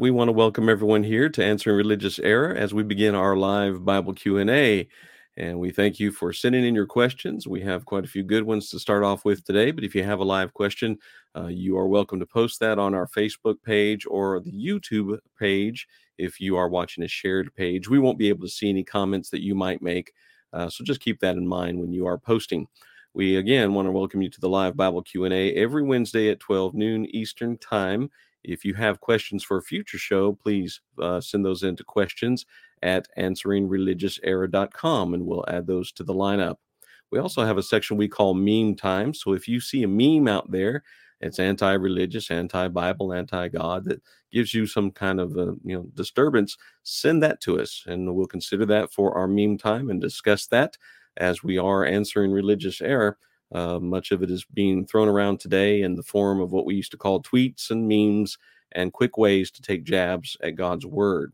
We want to welcome everyone here to Answering Religious Error as we begin our live Bible Q&A. And we thank you for sending in your questions. We have quite a few good ones to start off with today, but if you have a live question, uh, you are welcome to post that on our Facebook page or the YouTube page if you are watching a shared page. We won't be able to see any comments that you might make, uh, so just keep that in mind when you are posting. We again want to welcome you to the live Bible Q&A every Wednesday at 12 noon Eastern Time. If you have questions for a future show, please uh, send those into questions at answeringreligiouserror.com and we'll add those to the lineup. We also have a section we call meme time. So if you see a meme out there, it's anti-religious, anti-Bible, anti-God that gives you some kind of a, you know disturbance, send that to us and we'll consider that for our meme time and discuss that as we are answering religious error. Uh, much of it is being thrown around today in the form of what we used to call tweets and memes and quick ways to take jabs at God's word.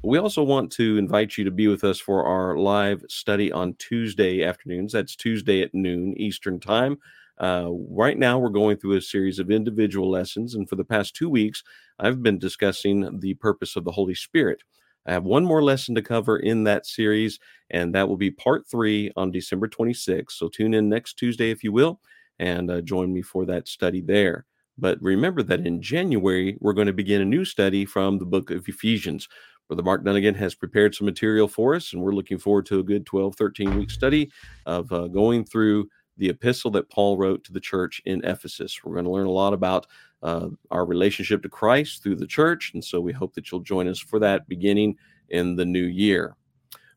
But we also want to invite you to be with us for our live study on Tuesday afternoons. That's Tuesday at noon Eastern Time. Uh, right now, we're going through a series of individual lessons, and for the past two weeks, I've been discussing the purpose of the Holy Spirit. I have one more lesson to cover in that series, and that will be part three on December 26th. So tune in next Tuesday, if you will, and uh, join me for that study there. But remember that in January, we're going to begin a new study from the book of Ephesians. Brother Mark Dunnigan has prepared some material for us, and we're looking forward to a good 12, 13 week study of uh, going through the epistle that Paul wrote to the church in Ephesus. We're going to learn a lot about uh, our relationship to Christ through the church. And so we hope that you'll join us for that beginning in the new year.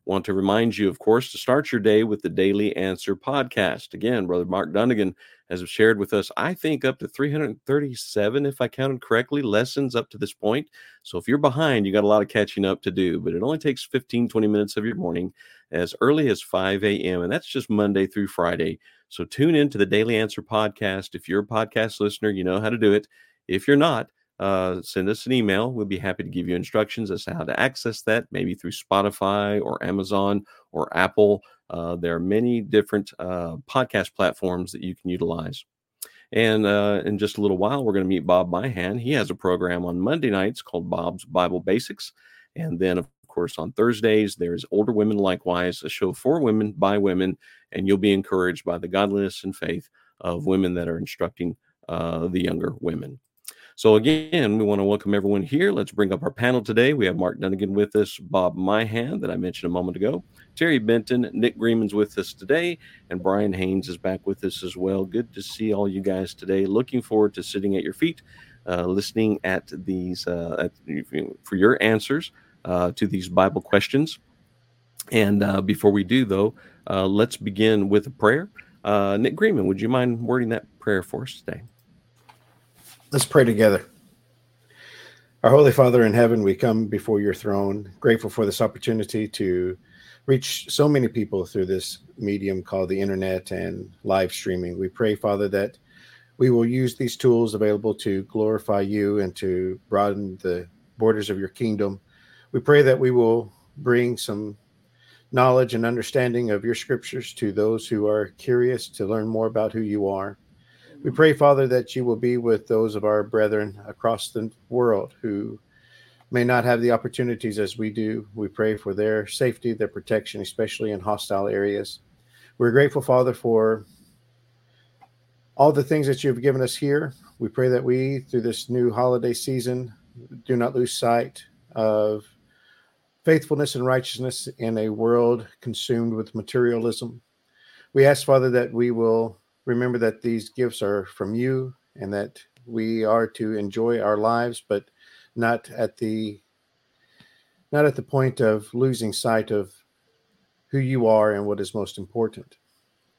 Want to remind you, of course, to start your day with the Daily Answer podcast. Again, Brother Mark Dunnigan has shared with us, I think, up to 337, if I counted correctly, lessons up to this point. So if you're behind, you got a lot of catching up to do, but it only takes 15, 20 minutes of your morning as early as 5 a.m. And that's just Monday through Friday. So tune in to the Daily Answer podcast. If you're a podcast listener, you know how to do it. If you're not, uh, send us an email. We'll be happy to give you instructions as to how to access that, maybe through Spotify or Amazon or Apple. Uh, there are many different uh, podcast platforms that you can utilize. And uh, in just a little while, we're going to meet Bob Myhan. He has a program on Monday nights called Bob's Bible Basics. And then, of course, on Thursdays, there's Older Women Likewise, a show for women by women. And you'll be encouraged by the godliness and faith of women that are instructing uh, the younger women. So, again, we want to welcome everyone here. Let's bring up our panel today. We have Mark Dunnigan with us, Bob Myhan, that I mentioned a moment ago, Terry Benton, Nick Greenman's with us today, and Brian Haynes is back with us as well. Good to see all you guys today. Looking forward to sitting at your feet, uh, listening at these uh, at, for your answers uh, to these Bible questions. And uh, before we do, though, uh, let's begin with a prayer. Uh, Nick Greenman, would you mind wording that prayer for us today? Let's pray together. Our Holy Father in heaven, we come before your throne, grateful for this opportunity to reach so many people through this medium called the internet and live streaming. We pray, Father, that we will use these tools available to glorify you and to broaden the borders of your kingdom. We pray that we will bring some knowledge and understanding of your scriptures to those who are curious to learn more about who you are. We pray, Father, that you will be with those of our brethren across the world who may not have the opportunities as we do. We pray for their safety, their protection, especially in hostile areas. We're grateful, Father, for all the things that you have given us here. We pray that we, through this new holiday season, do not lose sight of faithfulness and righteousness in a world consumed with materialism. We ask, Father, that we will remember that these gifts are from you and that we are to enjoy our lives, but not at the not at the point of losing sight of who you are and what is most important.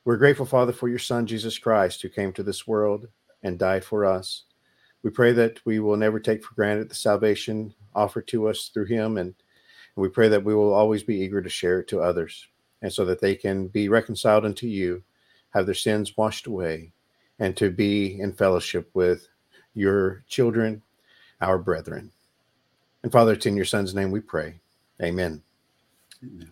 We're grateful, Father, for your Son, Jesus Christ, who came to this world and died for us. We pray that we will never take for granted the salvation offered to us through him. And, we pray that we will always be eager to share it to others and so that they can be reconciled unto you have their sins washed away, and to be in fellowship with your children, our brethren. And Father, it's in your Son's name we pray. Amen. Amen.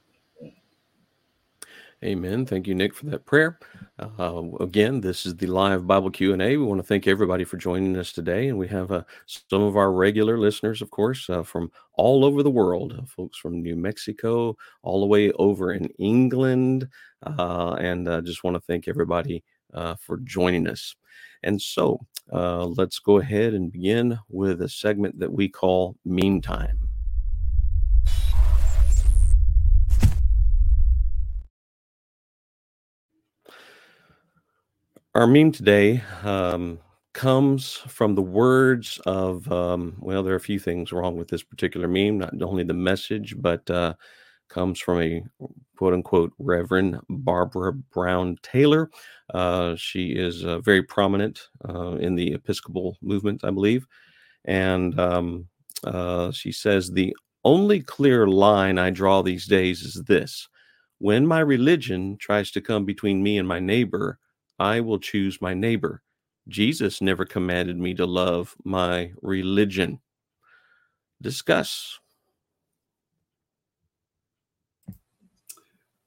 Amen. Thank you, Nick, for that prayer. Uh, again, this is the live Bible Q and A. We want to thank everybody for joining us today, and we have uh, some of our regular listeners, of course, uh, from all over the world. Uh, folks from New Mexico, all the way over in England, uh, and I just want to thank everybody uh, for joining us. And so, let's go ahead and begin with a segment that we call Meme Our meme today um, comes from the words of, um, well, there are a few things wrong with this particular meme, not only the message, but uh, comes from a quote unquote Reverend Barbara Brown Taylor. Uh, she is uh, very prominent uh, in the Episcopal movement, I believe. And um, uh, she says, The only clear line I draw these days is this when my religion tries to come between me and my neighbor, I will choose my neighbor. Jesus never commanded me to love my religion. Discuss.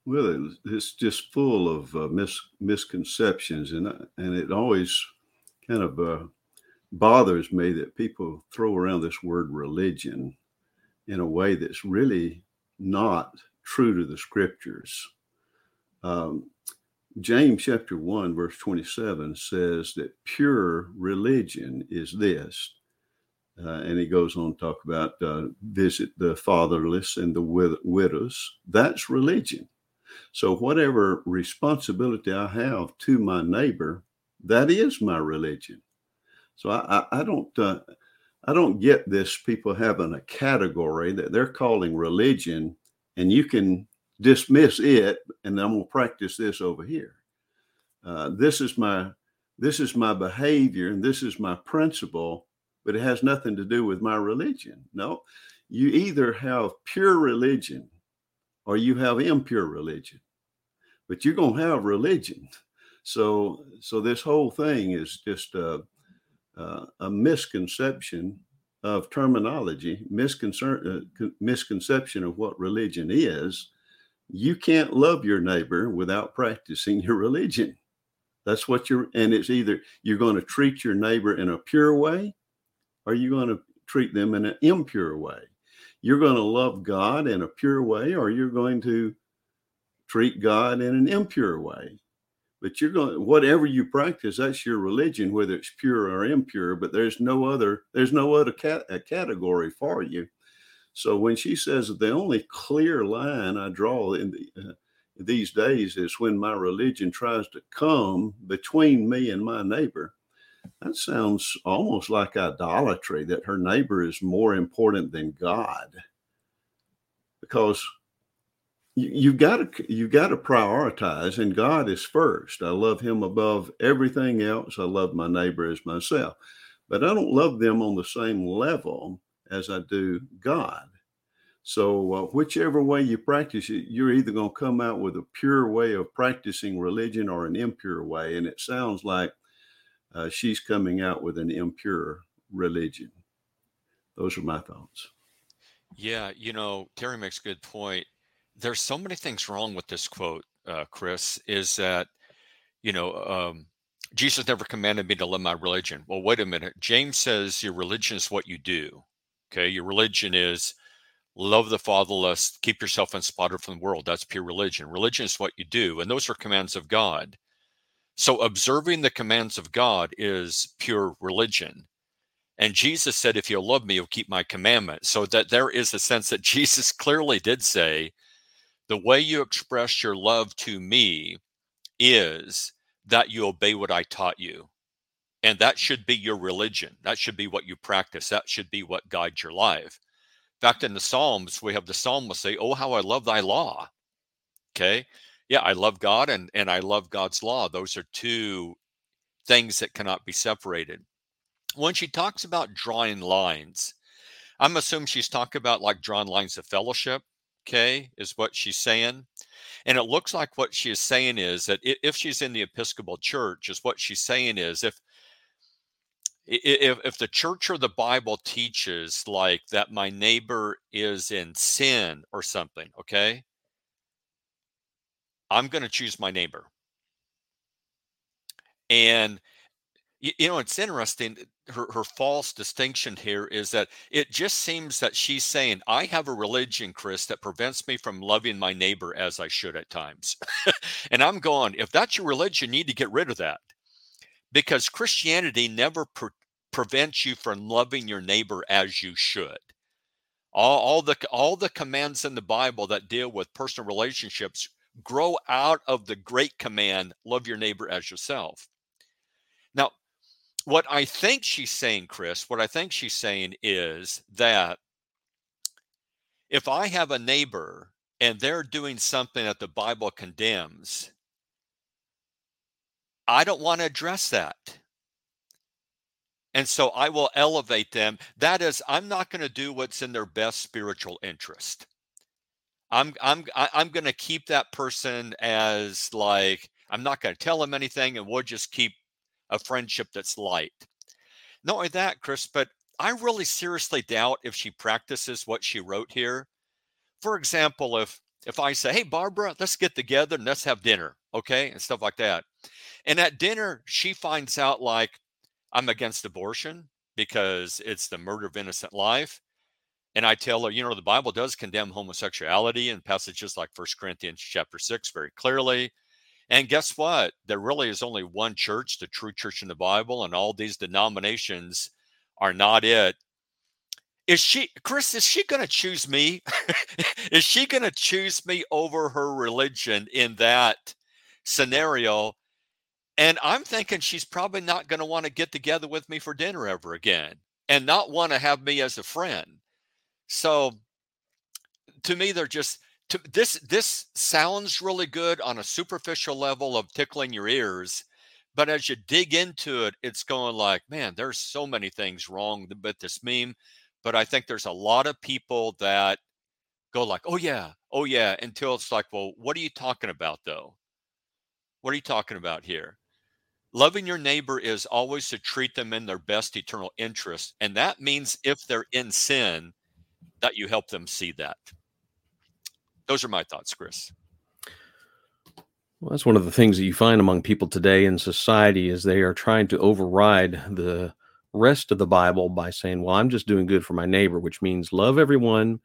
Well, it's just full of uh, mis- misconceptions, and uh, and it always kind of uh, bothers me that people throw around this word religion in a way that's really not true to the scriptures. Um, James chapter 1, verse 27 says that pure religion is this. Uh, and he goes on to talk about uh, visit the fatherless and the wid- widows. That's religion. So, whatever responsibility I have to my neighbor, that is my religion. So, I, I, I don't. Uh, I don't get this people having a category that they're calling religion, and you can dismiss it, and I'm going to practice this over here. Uh, this is my this is my behavior, and this is my principle, but it has nothing to do with my religion. No, you either have pure religion or you have impure religion, but you're going to have religion. So, so this whole thing is just a, a, a misconception of terminology, misconcern, uh, misconception of what religion is, you can't love your neighbor without practicing your religion. That's what you're, and it's either you're going to treat your neighbor in a pure way or you're going to treat them in an impure way. You're going to love God in a pure way or you're going to treat God in an impure way. But you're going, whatever you practice, that's your religion, whether it's pure or impure. But there's no other, there's no other cat, category for you. So when she says that the only clear line I draw in the, uh, these days is when my religion tries to come between me and my neighbor. That sounds almost like idolatry that her neighbor is more important than God. Because you, have got to you've got to prioritize and God is first. I love him above everything else. I love my neighbor as myself. But I don't love them on the same level as I do God. So, uh, whichever way you practice it, you're either going to come out with a pure way of practicing religion or an impure way. And it sounds like uh, she's coming out with an impure religion. Those are my thoughts. Yeah, you know, Terry makes a good point. There's so many things wrong with this quote, uh, Chris, is that, you know, um, Jesus never commanded me to love my religion. Well, wait a minute. James says your religion is what you do. Okay. Your religion is love the fatherless, keep yourself unspotted from the world. That's pure religion. Religion is what you do, and those are commands of God. So observing the commands of God is pure religion. And Jesus said, If you'll love me, you'll keep my commandments. So that there is a sense that Jesus clearly did say, The way you express your love to me is that you obey what I taught you. And that should be your religion. That should be what you practice. That should be what guides your life In fact, in the Psalms, we have the psalmist say, Oh, how I love thy law. Okay. Yeah, I love God and, and I love God's law. Those are two things that cannot be separated. When she talks about drawing lines, I'm assuming she's talking about like drawing lines of fellowship, okay, is what she's saying. And it looks like what she is saying is that if she's in the Episcopal Church, is what she's saying is if if, if the church or the bible teaches like that my neighbor is in sin or something okay I'm going to choose my neighbor. And you, know, it's interesting. Her, her false distinction here is that it just seems that she's saying, I have a religion, Chris, that prevents me from loving my neighbor as I should at times. and I'm going, if that's your religion, you need to get rid of that because Christianity never prevents you from loving your neighbor as you should. All, all the all the commands in the Bible that deal with personal relationships grow out of the great command, love your neighbor as yourself. Now, what I think she's saying, Chris, what I think she's saying is that if I have a neighbor and they're doing something that the Bible condemns, I don't want to address that. And so I will elevate them. That is, I'm not going to do what's in their best spiritual interest. I'm I'm I'm going to keep that person as like I'm not going to tell them anything, and we'll just keep a friendship that's light. Not only that, Chris, but I really seriously doubt if she practices what she wrote here. For example, if if I say, "Hey, Barbara, let's get together and let's have dinner," okay, and stuff like that, and at dinner she finds out like I'm against abortion because it's the murder of innocent life. And I tell her, you know, the Bible does condemn homosexuality in passages like First Corinthians chapter 6 very clearly. And guess what? There really is only one church, the true church in the Bible, and all these denominations are not it. Is she, Chris, is she going to choose me? is she going to choose me over her religion in that scenario? And I'm thinking she's probably not going to want to get together with me for dinner ever again and not want to have me as a friend. So to me, they're just, to, this this sounds really good on a superficial level of tickling your ears but as you dig into it it's going like man there's so many things wrong with this meme but i think there's a lot of people that go like oh yeah oh yeah until it's like well what are you talking about though what are you talking about here loving your neighbor is always to treat them in their best eternal interest and that means if they're in sin that you help them see that those are my thoughts, Chris. Well, that's one of the things that you find among people today in society is they are trying to override the rest of the Bible by saying, "Well, I'm just doing good for my neighbor," which means love everyone.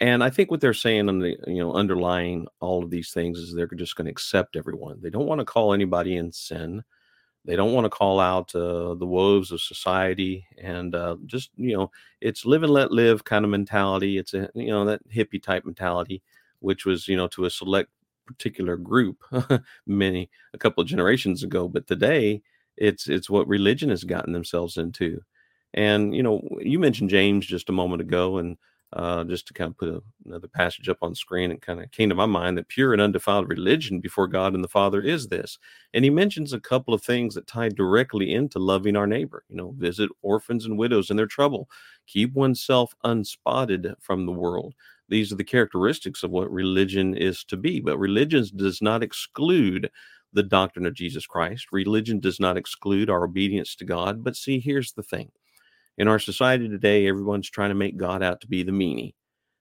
And I think what they're saying on the you know underlying all of these things is they're just going to accept everyone. They don't want to call anybody in sin. They don't want to call out uh, the woes of society and uh, just you know it's live and let live kind of mentality. It's a you know that hippie type mentality which was you know to a select particular group many a couple of generations ago but today it's it's what religion has gotten themselves into and you know you mentioned james just a moment ago and uh, just to kind of put a, another passage up on screen it kind of came to my mind that pure and undefiled religion before god and the father is this and he mentions a couple of things that tie directly into loving our neighbor you know visit orphans and widows in their trouble keep oneself unspotted from the world these are the characteristics of what religion is to be. But religion does not exclude the doctrine of Jesus Christ. Religion does not exclude our obedience to God. But see, here's the thing in our society today, everyone's trying to make God out to be the meanie,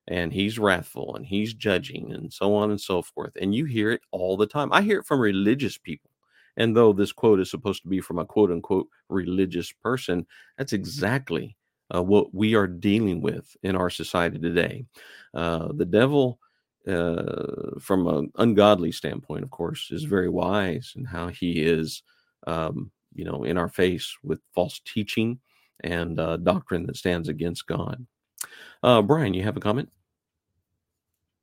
and he's wrathful and he's judging and so on and so forth. And you hear it all the time. I hear it from religious people. And though this quote is supposed to be from a quote unquote religious person, that's exactly uh, what we are dealing with in our society today. Uh, the devil, uh, from an ungodly standpoint, of course, is very wise in how he is, um, you know, in our face with false teaching and uh, doctrine that stands against God. Uh, Brian, you have a comment?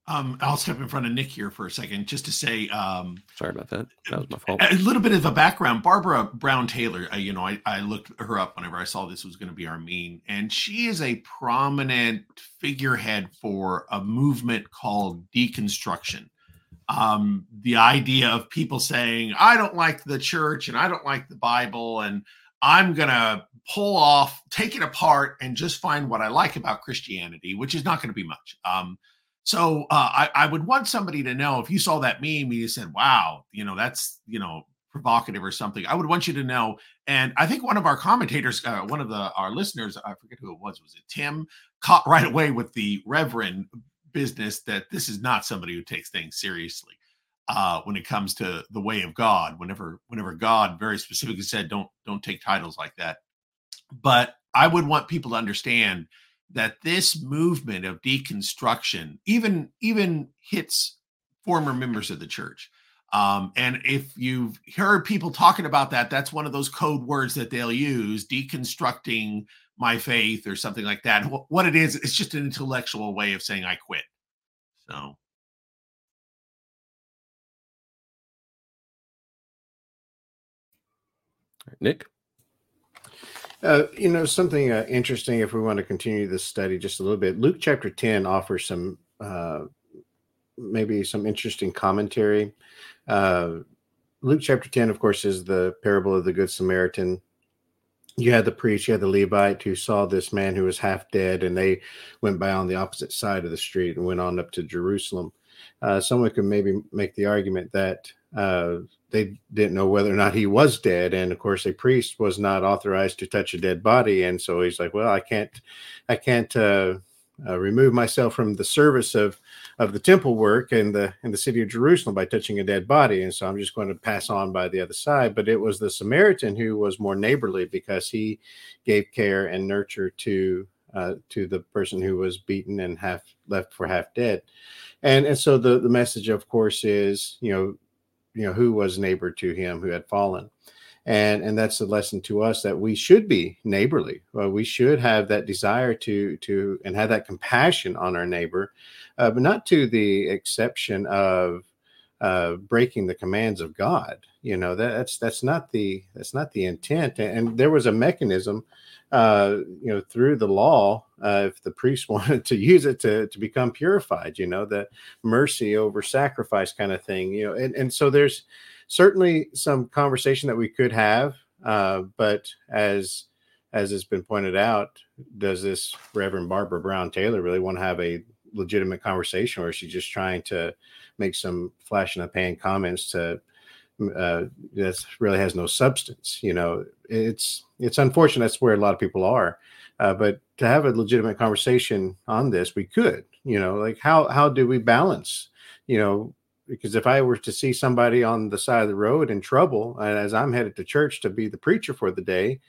Um, I'll step in front of Nick here for a second just to say. Um, Sorry about that. That was my fault. A little bit of a background. Barbara Brown Taylor, uh, you know, I, I looked her up whenever I saw this was going to be our mean, and she is a prominent figurehead for a movement called deconstruction. Um, the idea of people saying, I don't like the church and I don't like the Bible, and I'm going to pull off, take it apart, and just find what I like about Christianity, which is not going to be much. Um, so uh, I, I would want somebody to know if you saw that meme and you said, wow, you know, that's, you know, provocative or something. I would want you to know. And I think one of our commentators, uh, one of the our listeners, I forget who it was, was it Tim, caught right away with the Reverend business that this is not somebody who takes things seriously. uh, when it comes to the way of God. Whenever whenever God very specifically said, "Don't don't take titles like that." But I would want people to understand that this movement of deconstruction even even hits former members of the church. Um, and if you've heard people talking about that, that's one of those code words that they'll use, deconstructing my faith or something like that. What it is, it's just an intellectual way of saying I quit. So Nick? Uh, you know, something uh, interesting if we want to continue this study just a little bit. Luke chapter 10 offers some, uh, maybe some interesting commentary. Uh, Luke chapter 10, of course, is the parable of the Good Samaritan. You had the priest, you had the Levite who saw this man who was half dead, and they went by on the opposite side of the street and went on up to Jerusalem. Uh, someone could maybe make the argument that uh, they didn't know whether or not he was dead. And of course a priest was not authorized to touch a dead body. And so he's like well i can't i can't uh, uh, remove myself from the service of of the temple work in the in the city of jerusalem by touching a dead body. And so i'm just going to pass on by the other side. But it was the samaritan who was more neighborly because he gave care and nurture to uh, to the person who was beaten and half left for half dead. And and so the the message of course is you know you know who was neighbor to him who had fallen. And and that's a lesson to us that we should be neighborly. Well, we should have that desire to to and have that compassion on our neighbor uh, but not to the exception of uh, breaking the commands of god you know that, that's that's not the that's not the intent. And, and there was a mechanism uh, you know through the law uh, if the priest wanted to use it to to become purified you know the mercy over sacrifice kind of thing you know and, and so there's certainly some conversation that we could have uh, but as as has been pointed out does this reverend barbara brown taylor really want to have a legitimate conversation or is she just trying to make some flash in the pan comments to uh, that really has no substance. You know, it's it's unfortunate that's where a lot of people are. Uh, but to have a legitimate conversation on this, we could. You know, like how how do we balance? You know, because if I were to see somebody on the side of the road in trouble, and as I'm headed to church to be the preacher for the day,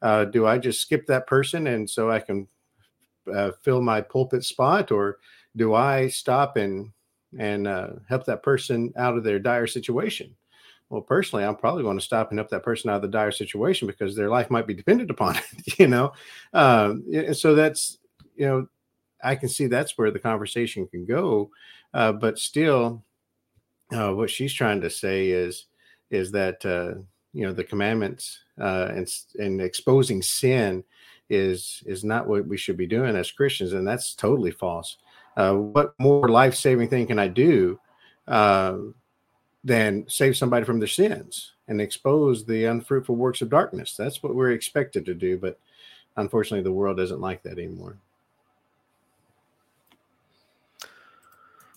uh, do I just skip that person and so I can uh, fill my pulpit spot, or do I stop and and uh, help that person out of their dire situation? well personally i'm probably going to stop and help that person out of the dire situation because their life might be dependent upon it you know um, so that's you know i can see that's where the conversation can go uh, but still uh, what she's trying to say is is that uh, you know the commandments uh, and and exposing sin is is not what we should be doing as christians and that's totally false uh, what more life-saving thing can i do uh, than save somebody from their sins and expose the unfruitful works of darkness. That's what we're expected to do, but unfortunately, the world doesn't like that anymore.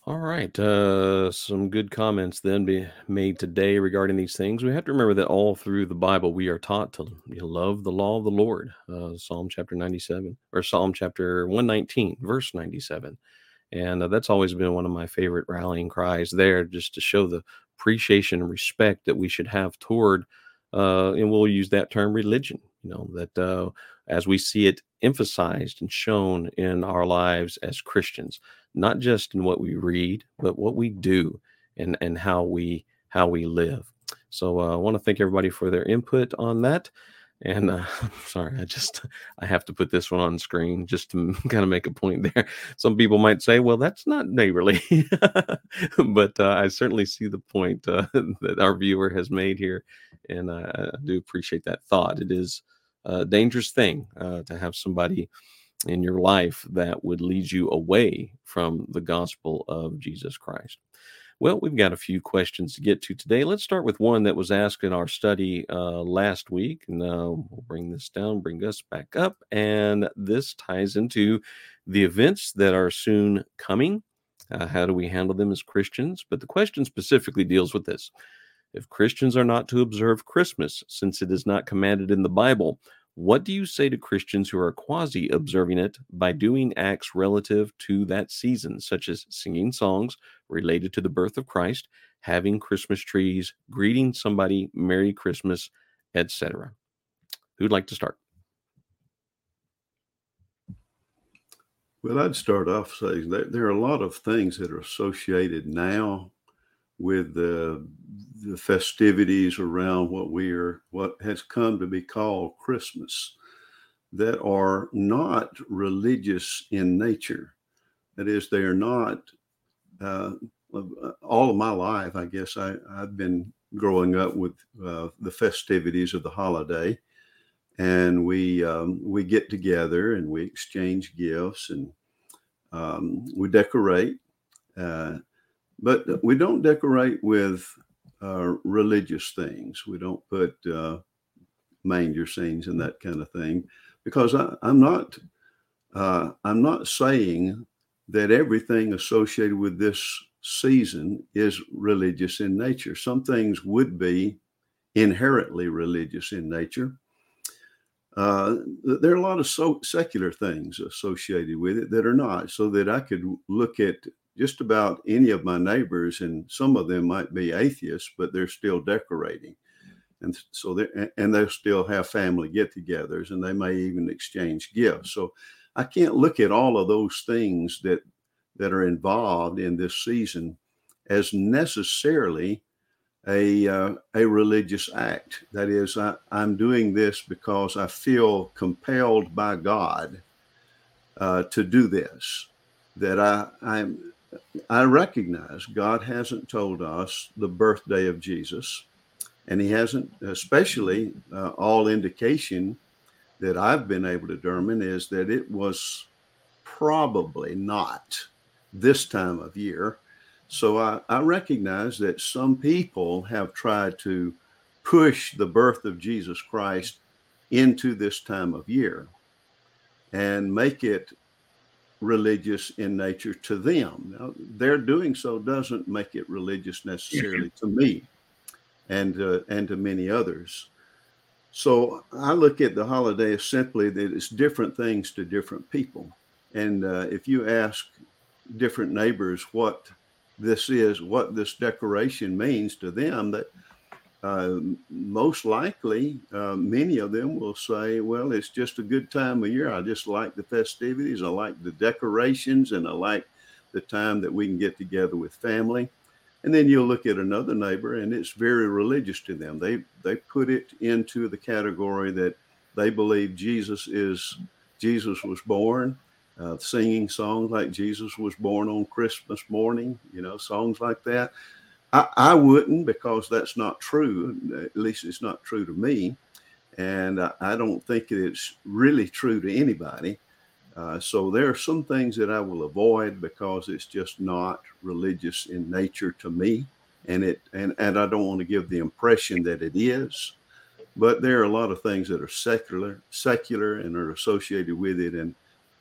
All right. Uh, some good comments then be made today regarding these things. We have to remember that all through the Bible, we are taught to love the law of the Lord. Uh, Psalm chapter 97 or Psalm chapter 119, verse 97. And uh, that's always been one of my favorite rallying cries there, just to show the appreciation and respect that we should have toward, uh, and we'll use that term religion, you know, that uh, as we see it emphasized and shown in our lives as Christians, not just in what we read, but what we do and, and how we how we live. So uh, I want to thank everybody for their input on that. And uh, sorry, I just I have to put this one on screen just to kind of make a point there. Some people might say, "Well, that's not neighborly," but uh, I certainly see the point uh, that our viewer has made here, and I, I, do appreciate that thought. It is a dangerous thing uh, to have somebody in your life that would lead you away from the gospel of Jesus Christ. Well, we've got a few questions to get to today. Let's start with one that was asked in our study uh, last week. And uh, we'll bring this down, bring us back up. And this ties into the events that are soon coming. Uh, how do we handle them as Christians? But the question specifically deals with this. If Christians are not to observe Christmas, since it is not commanded in the Bible, What do you say to Christians who are quasi observing it by doing acts relative to that season, such as singing songs related to the birth of Christ, having Christmas trees, greeting somebody Merry Christmas, etc.? Who'd like to start? Well, I'd start off saying that there are a lot of things that are associated now with the, the festivities around what we are, what has come to be called Christmas, that are not religious in nature. That is, they are not. Uh, all of my life, I guess I, I've been growing up with uh, the festivities of the holiday and we um, we get together and we exchange gifts and um, we decorate, uh, but we don't decorate with uh, religious things. We don't put uh, manger scenes and that kind of thing because I, am not uh, I'm not saying that everything associated with this season is religious in nature. Some things would be inherently religious in nature uh, there are a lot of so secular things associated with it that are not, so that I could look at just about any of my neighbors, and some of them might be atheists, but they're still decorating, and so they and they still have family get-togethers, and they may even exchange gifts. So I can't look at all of those things that that are involved in this season as necessarily a uh, a religious act. That is, I, I'm doing this because I feel compelled by God uh, to do this. That I I'm I recognize God hasn't told us the birthday of Jesus, and He hasn't, especially uh, all indication that I've been able to determine is that it was probably not this time of year. So I, I recognize that some people have tried to push the birth of Jesus Christ into this time of year and make it religious in nature to them. Now, their doing so doesn't make it religious necessarily to me and uh, and to many others. So I look at the holiday as simply that it's different things to different people. And uh, if you ask different neighbors what this is, what this decoration means to them, that uh, most likely uh, many of them will say, well, it's just a good time of year. I just like the festivities. I like the decorations and I like the time that we can get together with family. And then you'll look at another neighbor and it's very religious to them. They, they put it into the category that they believe Jesus is, Jesus was born uh, singing songs like Jesus was born on Christmas morning, you know, songs like that. I, I wouldn't because that's not true. At least it's not true to me. And I, I don't think it's really true to anybody. Uh, so there are some things that I will avoid because it's just not religious in nature to me. And it and, and I don't want to give the impression that it is. But there are a lot of things that are secular, secular and are associated with it. And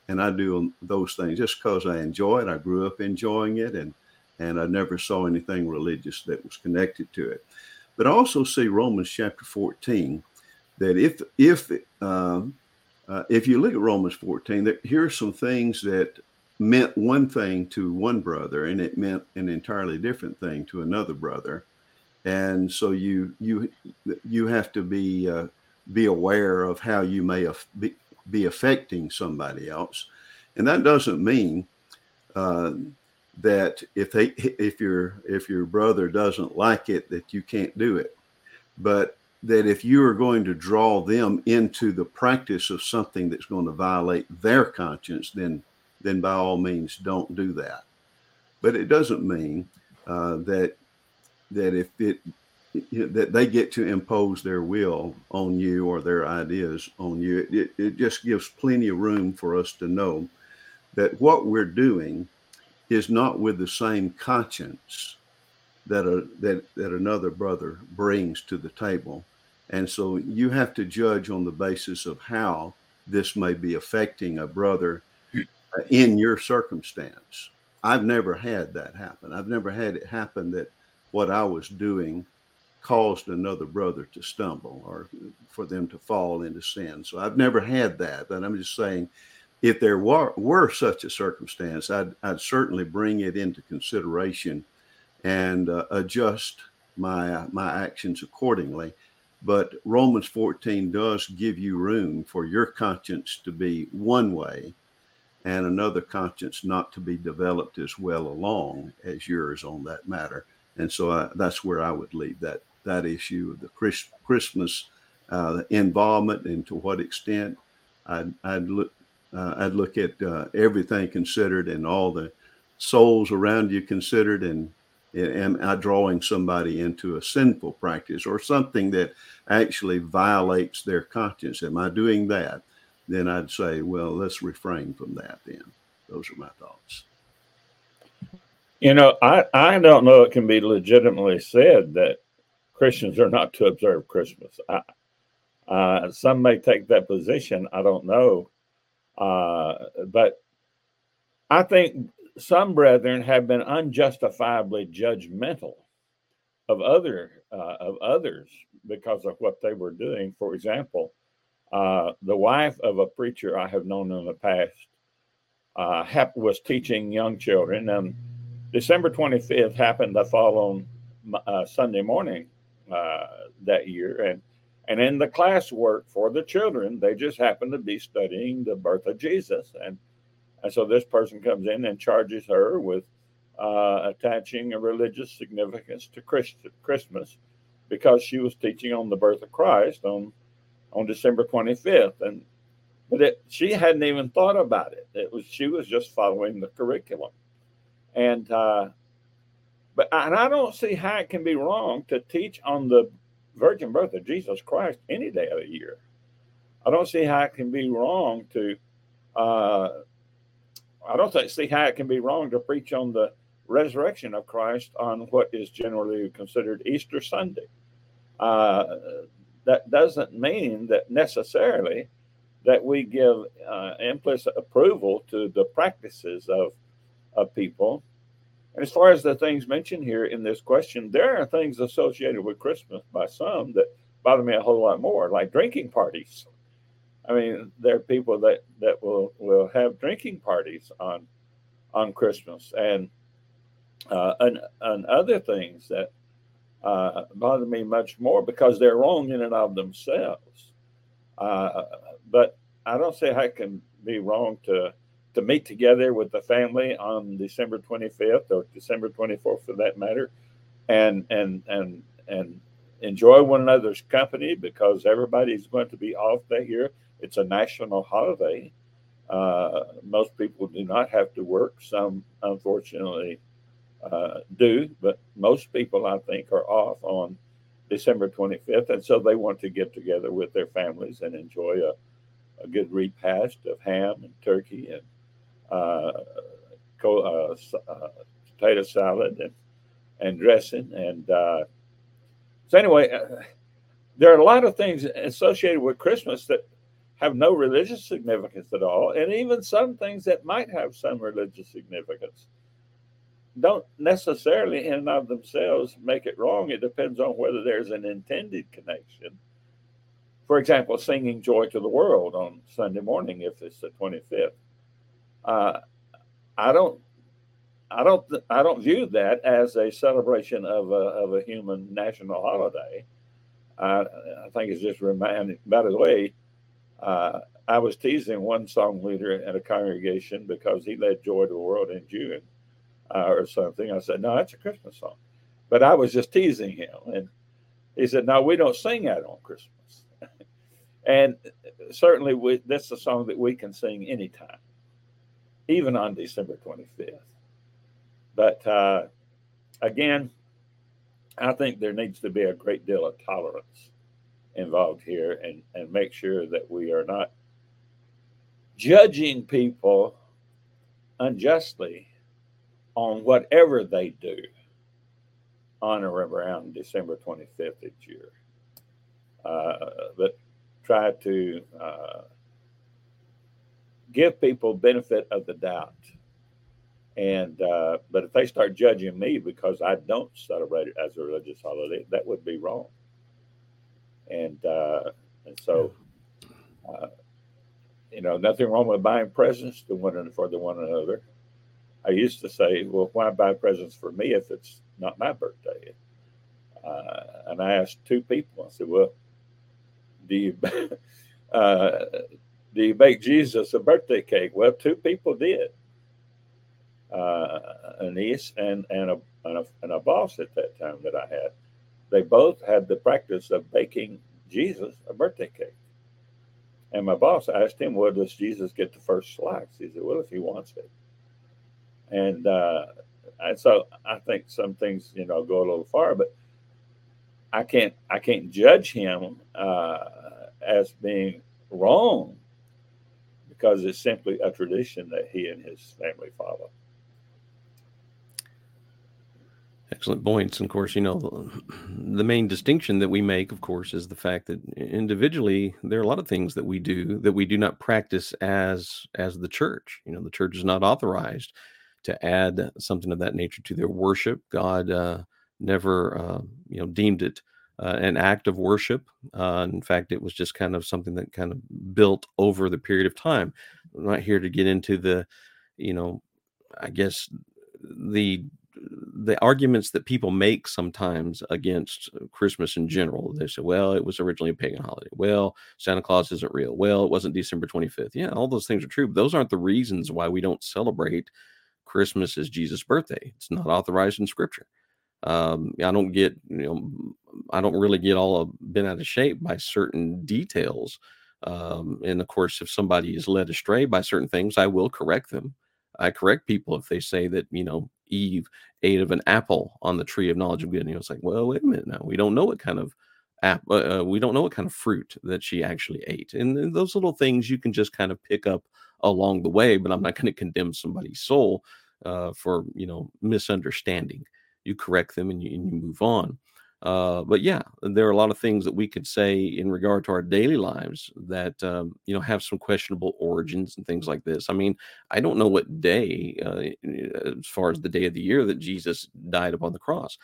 and I do those things just because I enjoy it. I grew up enjoying it, and and I never saw anything religious that was connected to it. But I also see Romans chapter 14 that if if uh, uh, if you look at Romans 14, that here are some things that meant one thing to one brother, and it meant an entirely different thing to another brother, and so you you you have to be uh, be aware of how you may have be, be affecting somebody else. And that doesn't mean uh, that if they if your if your brother doesn't like it that you can't do it, but that if you are going to draw them into the practice of something that's going to violate their conscience, then then by all means don't do that. But it doesn't mean uh, that that if it that they get to impose their will on you or their ideas on you. It, it just gives plenty of room for us to know that what we're doing is not with the same conscience that a, that that another brother brings to the table, and so you have to judge on the basis of how this may be affecting a brother uh, in your circumstance. I've never had that happen. I've never had it happen that what I was doing caused another brother to stumble or for them to fall into sin. So I've never had that, but I'm just saying if there were, were such a circumstance, I'd, I'd certainly bring it into consideration and uh, adjust my my actions accordingly. But Romans 14 does give you room for your conscience to be one way and another conscience not to be developed as well along as yours on that matter. And so I, that's where I would leave that that issue of the Chris, Christmas uh, involvement and to what extent I'd, I'd look uh, I'd look at uh, everything considered and all the souls around you considered and am I drawing somebody into a sinful practice or something that actually violates their conscience? Am I doing that? Then I'd say, well, let's refrain from that then. Those are my thoughts. You know, I, I don't know it can be legitimately said that Christians are not to observe Christmas. I, uh, some may take that position. I don't know. Uh, but I think some brethren have been unjustifiably judgmental of other uh, of others because of what they were doing. For example, uh, the wife of a preacher I have known in the past uh, was teaching young children, and December 25th happened to fall on uh, Sunday morning uh, that year, and and in the classwork for the children, they just happen to be studying the birth of Jesus, and and so this person comes in and charges her with uh, attaching a religious significance to Christ- Christmas because she was teaching on the birth of Christ on on December 25th, and but it, she hadn't even thought about it. It was she was just following the curriculum, and uh, but and I don't see how it can be wrong to teach on the virgin birth of Jesus Christ any day of the year. I don't see how it can be wrong to uh, I don't see how it can be wrong to preach on the resurrection of Christ on what is generally considered Easter Sunday. Uh, that doesn't mean that necessarily that we give uh, implicit approval to the practices of, of people. And as far as the things mentioned here in this question, there are things associated with Christmas by some that bother me a whole lot more, like drinking parties. I mean, there are people that that will will have drinking parties on on Christmas and uh, and and other things that uh, bother me much more because they're wrong in and of themselves. Uh, but I don't see how it can be wrong to to meet together with the family on December 25th or December 24th, for that matter, and and and and enjoy one another's company because everybody's going to be off that year it's a national holiday. Uh, most people do not have to work. Some, unfortunately, uh, do, but most people, I think, are off on December 25th. And so they want to get together with their families and enjoy a, a good repast of ham and turkey and co- uh, uh, potato salad and, and dressing. And uh, so, anyway, there are a lot of things associated with Christmas that have no religious significance at all, and even some things that might have some religious significance don't necessarily in and of themselves make it wrong. It depends on whether there's an intended connection. For example, singing "Joy to the World" on Sunday morning, if it's the 25th. Uh, I don't, I don't, I don't view that as a celebration of a of a human national holiday. I, I think it's just reminding. By the way, uh, I was teasing one song leader at a congregation because he led Joy to the World in June uh, or something. I said, No, that's a Christmas song. But I was just teasing him. And he said, No, we don't sing that on Christmas. and certainly, we, that's a song that we can sing anytime, even on December 25th. But uh, again, I think there needs to be a great deal of tolerance involved here and, and make sure that we are not judging people unjustly on whatever they do on or around December 25th each year. Uh, but try to uh, give people benefit of the doubt And uh, but if they start judging me because I don't celebrate it as a religious holiday, that would be wrong. And uh, and so, uh, you know, nothing wrong with buying presents to one and for the one another. I used to say, well, why buy presents for me if it's not my birthday? Uh, and I asked two people. I said, well, do you uh, do you bake Jesus a birthday cake? Well, two people did uh, a niece and and a, and a and a boss at that time that I had. They both had the practice of baking Jesus a birthday cake. And my boss asked him, "Well, does Jesus get the first slice?" He said, "Well, if he wants it." And uh, and so I think some things, you know, go a little far, but I can't I can't judge him uh, as being wrong because it's simply a tradition that he and his family follow. Excellent points. And of course, you know, the main distinction that we make, of course, is the fact that individually there are a lot of things that we do that we do not practice as as the church. You know, the church is not authorized to add something of that nature to their worship. God uh, never, uh, you know, deemed it uh, an act of worship. Uh, in fact, it was just kind of something that kind of built over the period of time. I'm not here to get into the, you know, I guess the the arguments that people make sometimes against Christmas in general. They say, well, it was originally a pagan holiday. Well, Santa Claus isn't real. Well, it wasn't December 25th. Yeah, all those things are true, but those aren't the reasons why we don't celebrate Christmas as Jesus' birthday. It's not authorized in scripture. Um, I don't get, you know, I don't really get all of, bent out of shape by certain details. Um, and of course, if somebody is led astray by certain things, I will correct them. I correct people if they say that, you know, Eve ate of an apple on the tree of knowledge of good. And you know, it's like, well, wait a minute now. We don't know what kind of app, uh, uh, we don't know what kind of fruit that she actually ate. And those little things you can just kind of pick up along the way, but I'm not going to condemn somebody's soul uh, for, you know, misunderstanding. You correct them and you, and you move on. Uh, but yeah, there are a lot of things that we could say in regard to our daily lives that um, you know have some questionable origins and things like this. I mean, I don't know what day, uh, as far as the day of the year that Jesus died upon the cross,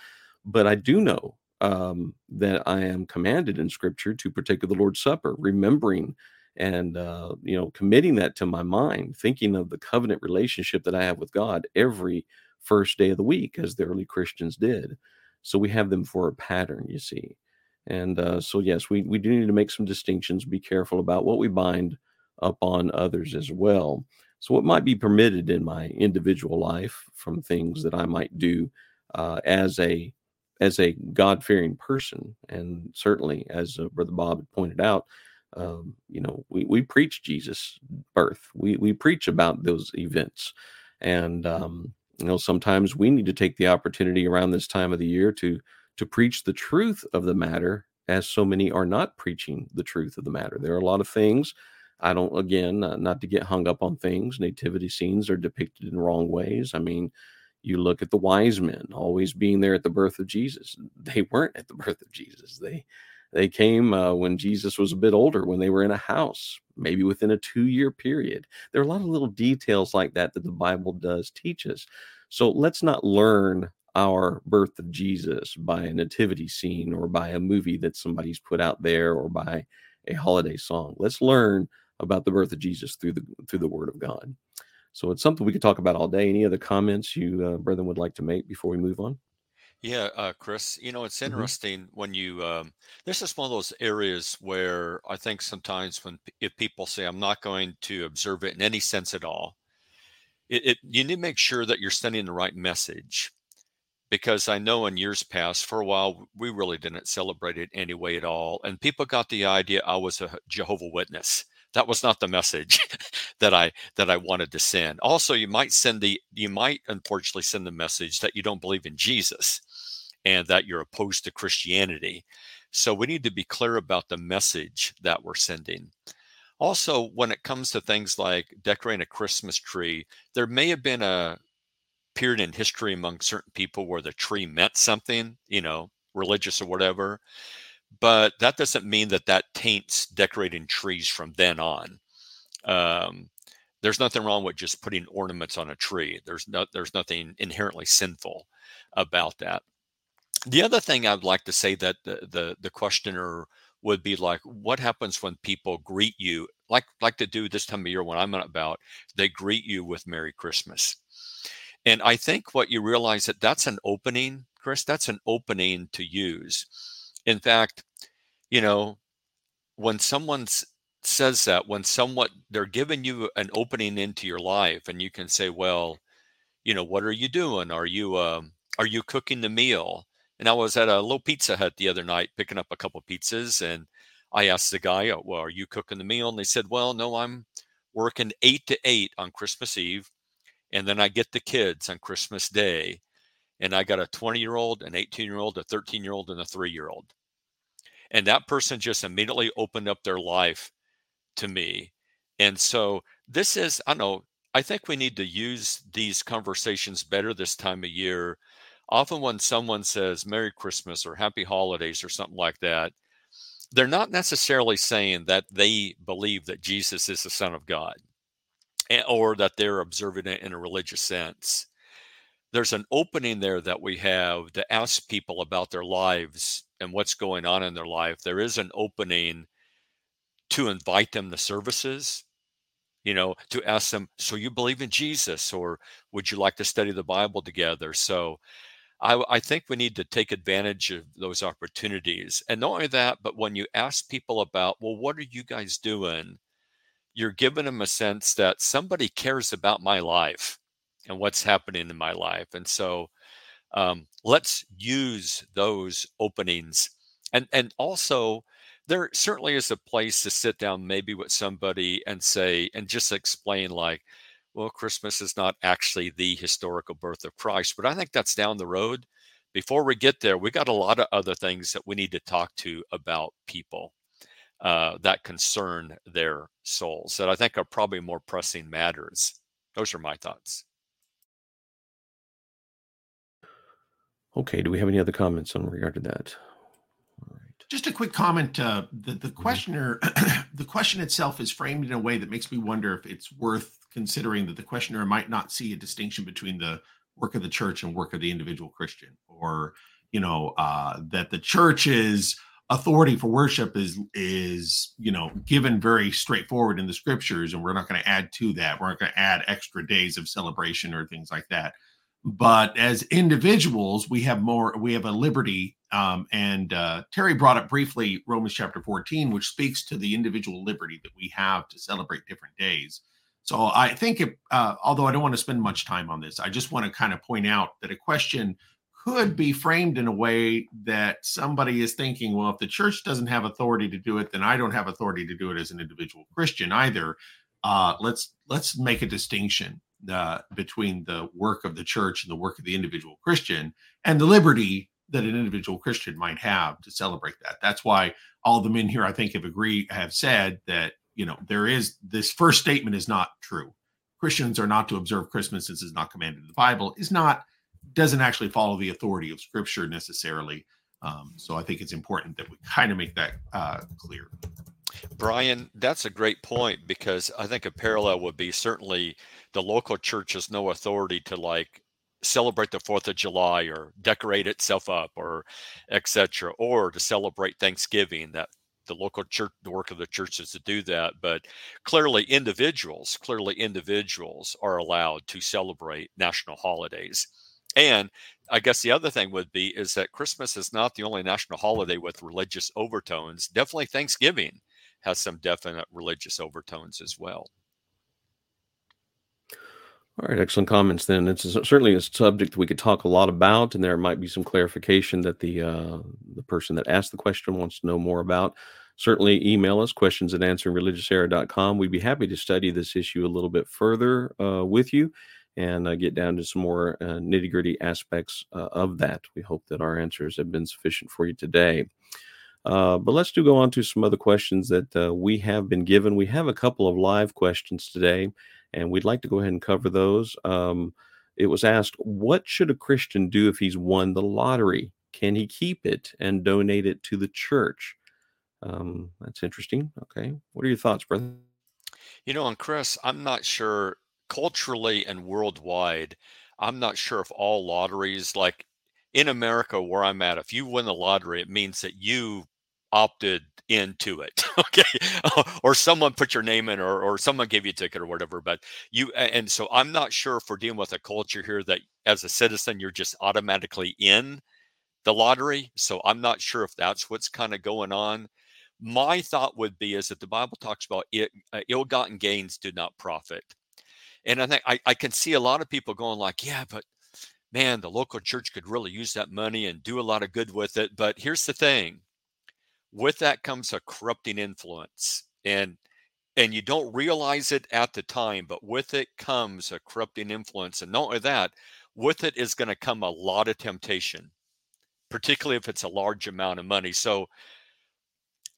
but I do know um, that I am commanded in Scripture to partake of the Lord's Supper, remembering and uh, you know committing that to my mind, thinking of the covenant relationship that I have with God every first day of the week, as the early Christians did. So we have them for a pattern, you see. And uh, so, yes, we, we do need to make some distinctions, be careful about what we bind upon others as well. So, what might be permitted in my individual life from things that I might do uh, as a as a God fearing person, and certainly as uh, Brother Bob had pointed out, um, you know, we, we preach Jesus' birth. We we preach about those events, and um, you know sometimes we need to take the opportunity around this time of the year to to preach the truth of the matter as so many are not preaching the truth of the matter. There are a lot of things i don't again uh, not to get hung up on things nativity scenes are depicted in wrong ways. I mean you look at the wise men always being there at the birth of jesus. They weren't at the birth of jesus. They they came uh, when Jesus was a bit older, when they were in a house, maybe within a two year period. There are a lot of little details like that that the Bible does teach us. So let's not learn our birth of Jesus by a nativity scene or by a movie that somebody's put out there or by a holiday song. Let's learn about the birth of Jesus through the through the Word of God. So it's something we could talk about all day. Any other comments you, uh, brethren, would like to make before we move on? Yeah, uh, Chris, you know, it's hmm interesting when you, um, this is one of those areas where I think sometimes when, if people say, I'm not going to observe it in any sense at all, it, it you need to make sure that you're sending the right message. Because I know in years past, for a while, we really didn't celebrate it anyway at all. And people got the idea I was a Jehovah Witness. That was not the message that I that I wanted to send. Also, you might send the you might unfortunately send the message that you don't believe in Jesus and that you're opposed to Christianity. So we need to be clear about the message that we're sending. Also, when it comes to things like decorating a Christmas tree, there may have been a period in history among certain people where the tree meant something, you know, religious or whatever. But that doesn't mean that that taints decorating trees from then on. Um, there's nothing wrong with just putting ornaments on a tree. There's no, there's nothing inherently sinful about that. The other thing I'd like to say that the, the, the questioner would be like, what happens when people greet you, like like to do this time of year when I'm about, they greet you with Merry Christmas. And I think what you realize that that's an opening, Chris, that's an opening to use. In fact, you know, when someone says that, when somewhat they're giving you an opening into your life, and you can say, well, you know, what are you doing? Are you um, are you cooking the meal? And I was at a little Pizza Hut the other night picking up a couple pizzas, and I asked the guy, oh, "Well, are you cooking the meal?" And they said, "Well, no, I'm working eight to eight on Christmas Eve, and then I get the kids on Christmas Day, and I got a 20 year old, an 18 year old, a 13 year old, and a three year old." And that person just immediately opened up their life to me, and so this is, I know, I think we need to use these conversations better this time of year often when someone says Merry Christmas or Happy Holidays or something like that, they're not necessarily saying that they believe that Jesus is the Son of God eh, or that they're observing it in a religious sense. There's an opening there that we have to ask people about their lives and what's going on in their life. There is an opening to invite them to services, you know, to ask them, So you believe in Jesus, or would you like to study the Bible together? So I, I, think we need to take advantage of those opportunities. And not only that, but when you ask people about, well, what are you guys doing? You're giving them a sense that somebody cares about my life and what's happening in my life. And so um, let's use those openings. And, and also, there certainly is a place to sit down maybe with somebody and say, and just explain, like, well, Christmas is not actually the historical birth of Christ, but I think that's down the road. Before we get there, we got a lot of other things that we need to talk to about people uh, that concern their souls that I think are probably more pressing matters. Those are my thoughts. Okay. Do we have any other comments in regard to that? Just a quick comment. Uh, the the mm-hmm. questioner, the question itself is framed in a way that makes me wonder if it's worth considering that the questioner might not see a distinction between the work of the church and work of the individual Christian, or you know uh, that the church's authority for worship is is you know given very straightforward in the scriptures, and we're not going to add to that. We're not going to add extra days of celebration or things like that. But as individuals, we have more. We have a liberty, um, and uh, Terry brought up briefly Romans chapter fourteen, which speaks to the individual liberty that we have to celebrate different days so I think, uh, although I don't want to spend much time on this, I just want to kind of point out that a question could be framed in a way that somebody is thinking, well, if the church doesn't have authority to do it, then I don't have authority to do it as an individual Christian either. Uh, let's let's make a distinction uh, between the work of the church and the work of the individual Christian, and the liberty that an individual Christian might have to celebrate that. That's why all the men here, I think, have agreed have said that you know, there is this first statement is not true. Christians are not to observe Christmas since it's not commanded in the Bible, is not, doesn't actually follow the authority of Scripture necessarily. Um, so I think it's important that we kind of make that uh, clear. Brian, that's a great point because I think a parallel would be certainly the local church has no authority to like celebrate the Fourth of July or decorate itself up or etc. or to celebrate Thanksgiving that the local church, the work of the churches to do that. But clearly, individuals, clearly individuals are allowed to celebrate national holidays. And I guess the other thing would be is that Christmas is not the only national holiday with religious overtones. Definitely Thanksgiving has some definite religious overtones as well. All right, excellent comments. Then it's certainly a subject we could talk a lot about, and there might be some clarification that the uh, the person that asked the question wants to know more about. Certainly, email us questions at answeringreligiouserror.com. We'd be happy to study this issue a little bit further uh, with you and uh, get down to some more uh, nitty gritty aspects uh, of that. We hope that our answers have been sufficient for you today. Uh, but let's do go on to some other questions that we have been given. We have a couple of live questions today and we'd like to go ahead and cover those. Um, it was asked, what should a Christian do if he's won the lottery? Can he keep it and donate it to the church? Um, that's interesting. Okay. What are your thoughts, brother? You know, and Chris, I'm not sure culturally and worldwide, I'm not sure if all lotteries, like in America where I'm at, if you win the lottery, it means that you opted into it. okay. or someone put your name in or, or someone gave you a ticket or whatever. But you, and so I'm not sure if we're dealing with a culture here that as a citizen, you're just automatically in the lottery. So I'm not sure if that's what's kind of going on. My thought would be is that the Bible talks about it, uh, ill-gotten gains do not profit. And I think I, I can see a lot of people going like, yeah, but man, the local church could really use that money and do a lot of good with it. But here's the thing with that comes a corrupting influence. And and you don't realize it at the time, but with it comes a corrupting influence. And not only that, with it is going to come a lot of temptation, particularly if it's a large amount of money. So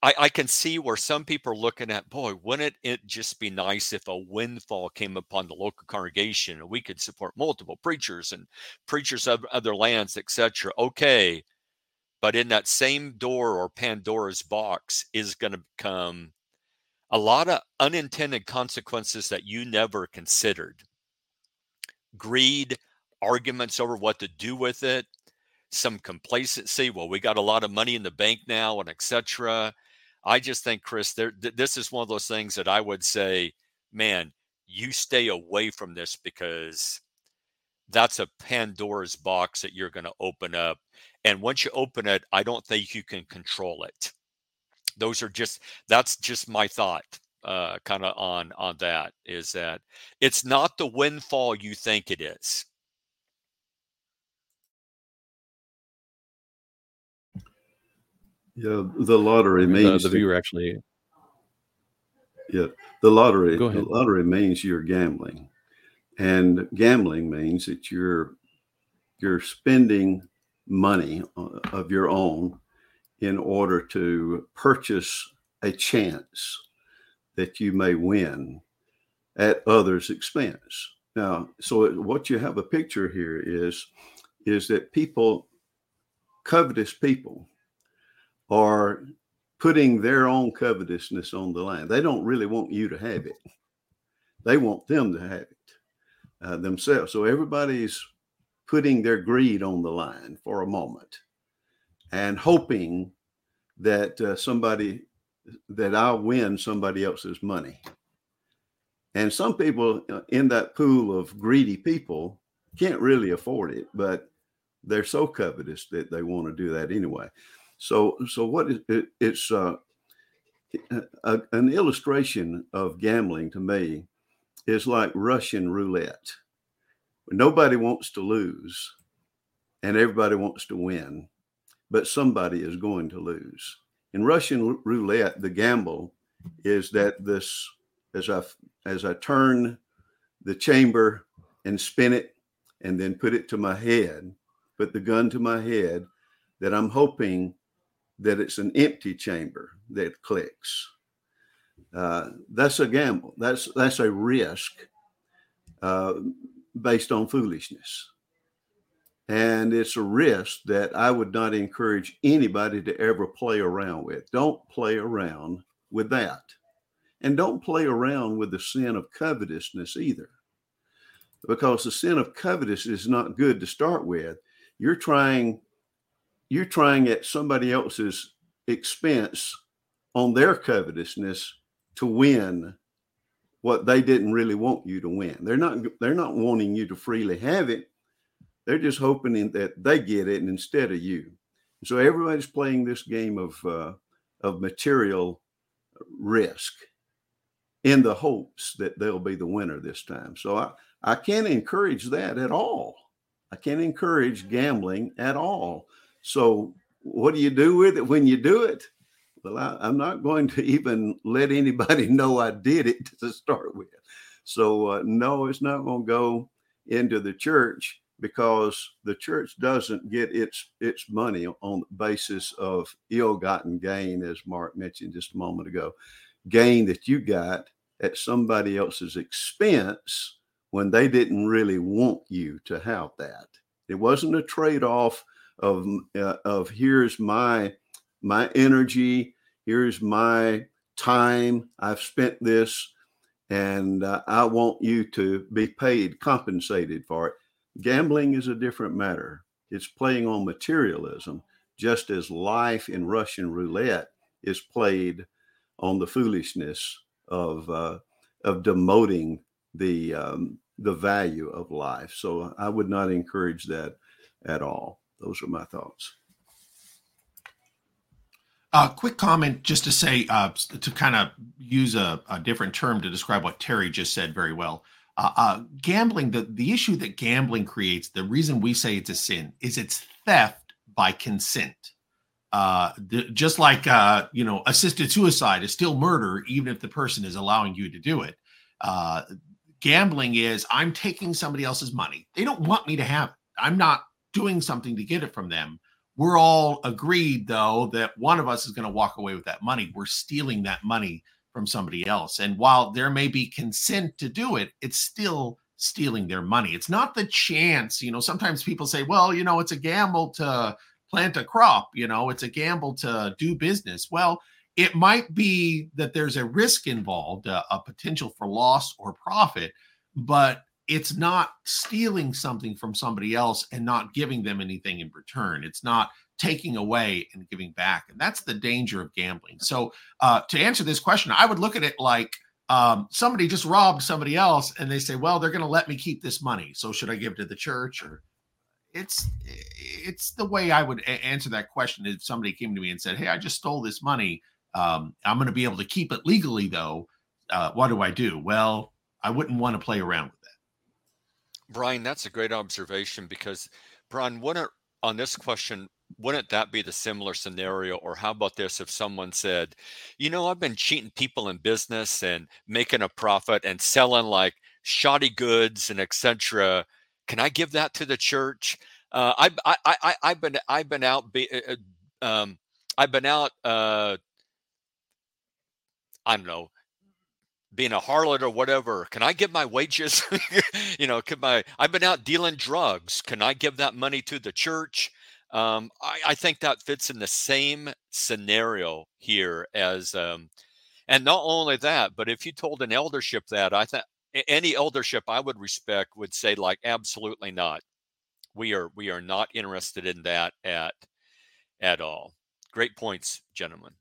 I, I, can see where some people are looking at, boy, wouldn't it just be nice if a windfall came upon the local congregation and we could support multiple preachers and preachers of other lands, etc. Okay, but in that same door or Pandora's box is going to come a lot of unintended consequences that you never considered. Greed, arguments over what to do with it, some complacency. Well, we got a lot of money in the bank now, and etc. I just think, Chris, there, th- this is one of those things that I would say, man, you stay away from this because that's a Pandora's box that you're going to open up. And once you open it, I don't think you can control it. Those are just that's just my thought uh kind of on on that is that it's not the windfall you think it is. Yeah, the lottery means the, the viewer actually. Yeah, the lottery. The lottery means you're gambling, and gambling means that you're you're spending money uh, of your own in order to purchase a chance that you may win at others' expense. Now, so what you have a picture here is is that people, covetous people, are putting their own covetousness on the line. They don't really want you to have it; they want them to have it uh, themselves. So everybody's putting their greed on the line for a moment and hoping that uh, somebody that I'll win somebody else's money. And some people uh, in that pool of greedy people can't really afford it, but they're so covetous that they want to do that anyway. So, so what is it, it's uh, a, an illustration of gambling to me is like Russian roulette. Nobody wants to lose, and everybody wants to win, but somebody is going to lose. In Russian roulette, the gamble is that this, as I as I turn the chamber and spin it, and then put it to my head, put the gun to my head, that I'm hoping that it's an empty chamber that clicks. Uh, that's a gamble. That's that's a risk. Uh, based on foolishness. And it's a risk that I would not encourage anybody to ever play around with. Don't play around with that. And don't play around with the sin of covetousness either. Because the sin of covetousness is not good to start with. You're trying you're trying at somebody else's expense on their covetousness to win what they didn't really want you to win. They're not they're not wanting you to freely have it. They're just hoping that they get it instead of you. So everybody's playing this game of uh, of material risk in the hopes that they'll be the winner this time. So I, I can't encourage that at all. I can't encourage gambling at all. So what do you do with it when you do it? Well, I, am not going to even let anybody know I did it to start with. So, uh, no, it's not going to go into the church because the church doesn't get its its money on the basis of ill-gotten gain, as Mark mentioned just a moment ago, gain that you got at somebody else's expense when they didn't really want you to have that. It wasn't a trade-off of uh, of here's my my energy, here's my time. I've spent this and uh, I want you to be paid, compensated for it. Gambling is a different matter. It's playing on materialism, just as life in Russian roulette is played on the foolishness of uh, of demoting the um, the value of life. So I would not encourage that at all. Those are my thoughts. A uh, quick comment just to say, uh, to kind of use a, a, different term to describe what Terry just said very well. Uh, uh, gambling, the, the issue that gambling creates, the reason we say it's a sin is it's theft by consent. Uh, the, just like, uh, you know, assisted suicide is still murder, even if the person is allowing you to do it. gambling is I'm taking somebody else's money. They don't want me to have it. I'm not doing something to get it from them we're all agreed, though, that one of us is going to walk away with that money. We're stealing that money from somebody else. And while there may be consent to do it, it's still stealing their money. It's not the chance. You know, sometimes people say, well, you know, it's a gamble to plant a crop, you know, it's a gamble to do business. Well, it might be that there's a risk involved, a, a potential for loss or profit, but it's not stealing something from somebody else and not giving them anything in return. It's not taking away and giving back. And that's the danger of gambling. So, uh, to answer this question, I would look at it like um, somebody just robbed somebody else and they say, well, they're going to let me keep this money. So, should I give it to the church or? It's it's the way I would a- answer that question. If somebody came to me and said, "Hey, I just stole this money. Um, I'm going to be able to keep it legally, though. Uh, what do I do?" Well, I wouldn't want to play around with Brian, that's a great observation because, Brian, wouldn't on this question, wouldn't that be the similar scenario? Or how about this if someone said, you know, I've been cheating people in business and making a profit and selling like shoddy goods and etc. Can I give that to the church? Uh, I, I, I, I've been, I've been out, be, uh, uh um, I've been out, uh, I don't know, being a harlot or whatever can i give my wages? You know could my i've been out dealing drugs. Can i give that money to the church? Um, I, I, think that fits in the same scenario here as um, and not only that but if you told an eldership that i think any eldership i would respect would say like absolutely not. We are we are not interested in that at at all. Great points gentlemen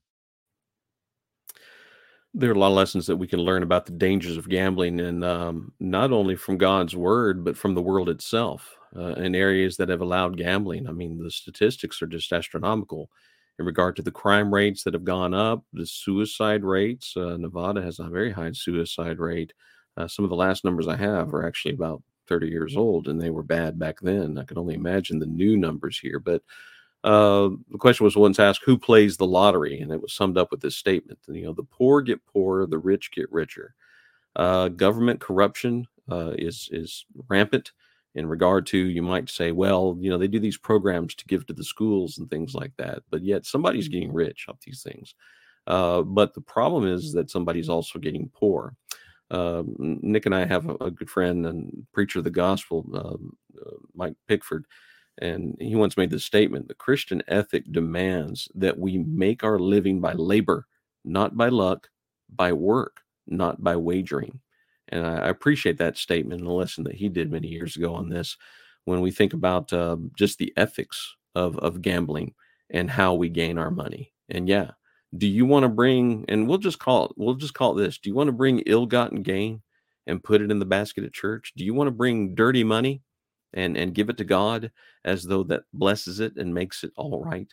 there are a lot of lessons that we can learn about the dangers of gambling, and um, not only from God's word, but from the world itself. Uh, in areas that have allowed gambling, I mean, the statistics are just astronomical in regard to the crime rates that have gone up, the suicide rates. Uh, Nevada has a very high suicide rate. Uh, some of the last numbers I have are actually about 30 years old, and they were bad back then. I can only imagine the new numbers here, but uh, the question was once asked, "Who plays the lottery?" And it was summed up with this statement: "You know, the poor get poorer, the rich get richer." Uh, government corruption uh, is is rampant in regard to you might say, well, you know, they do these programs to give to the schools and things like that, but yet somebody's getting rich off these things. Uh, but the problem is that somebody's also getting poor. Uh, Nick and I have a, a, good friend and preacher of the gospel, um, uh, Mike Pickford, and he once made the statement the Christian ethic demands that we make our living by labor, not by luck, by work, not by wagering. And I, appreciate that statement and the lesson that he did many years ago on this when we think about uh, just the ethics of, of gambling and how we gain our money. And yeah, do you want to bring, and we'll just call it, we'll just call it this do you want to bring ill gotten gain and put it in the basket at church? Do you want to bring dirty money and and give it to God as though that blesses it and makes it all right.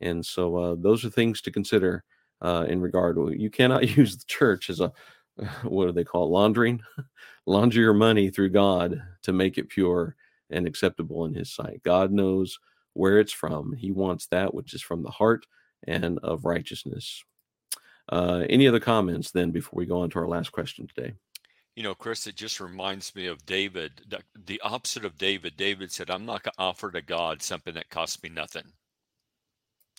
And so uh, those are things to consider uh, in regard you cannot use the church as a what do they call it laundering launder your money through God to make it pure and acceptable in his sight. God knows where it's from. He wants that which is from the heart and of righteousness. Uh, any other comments then before we go on to our last question today? You know, Chris, it just reminds me of David, the, opposite of David. David said, I'm not going to offer to God something that costs me nothing.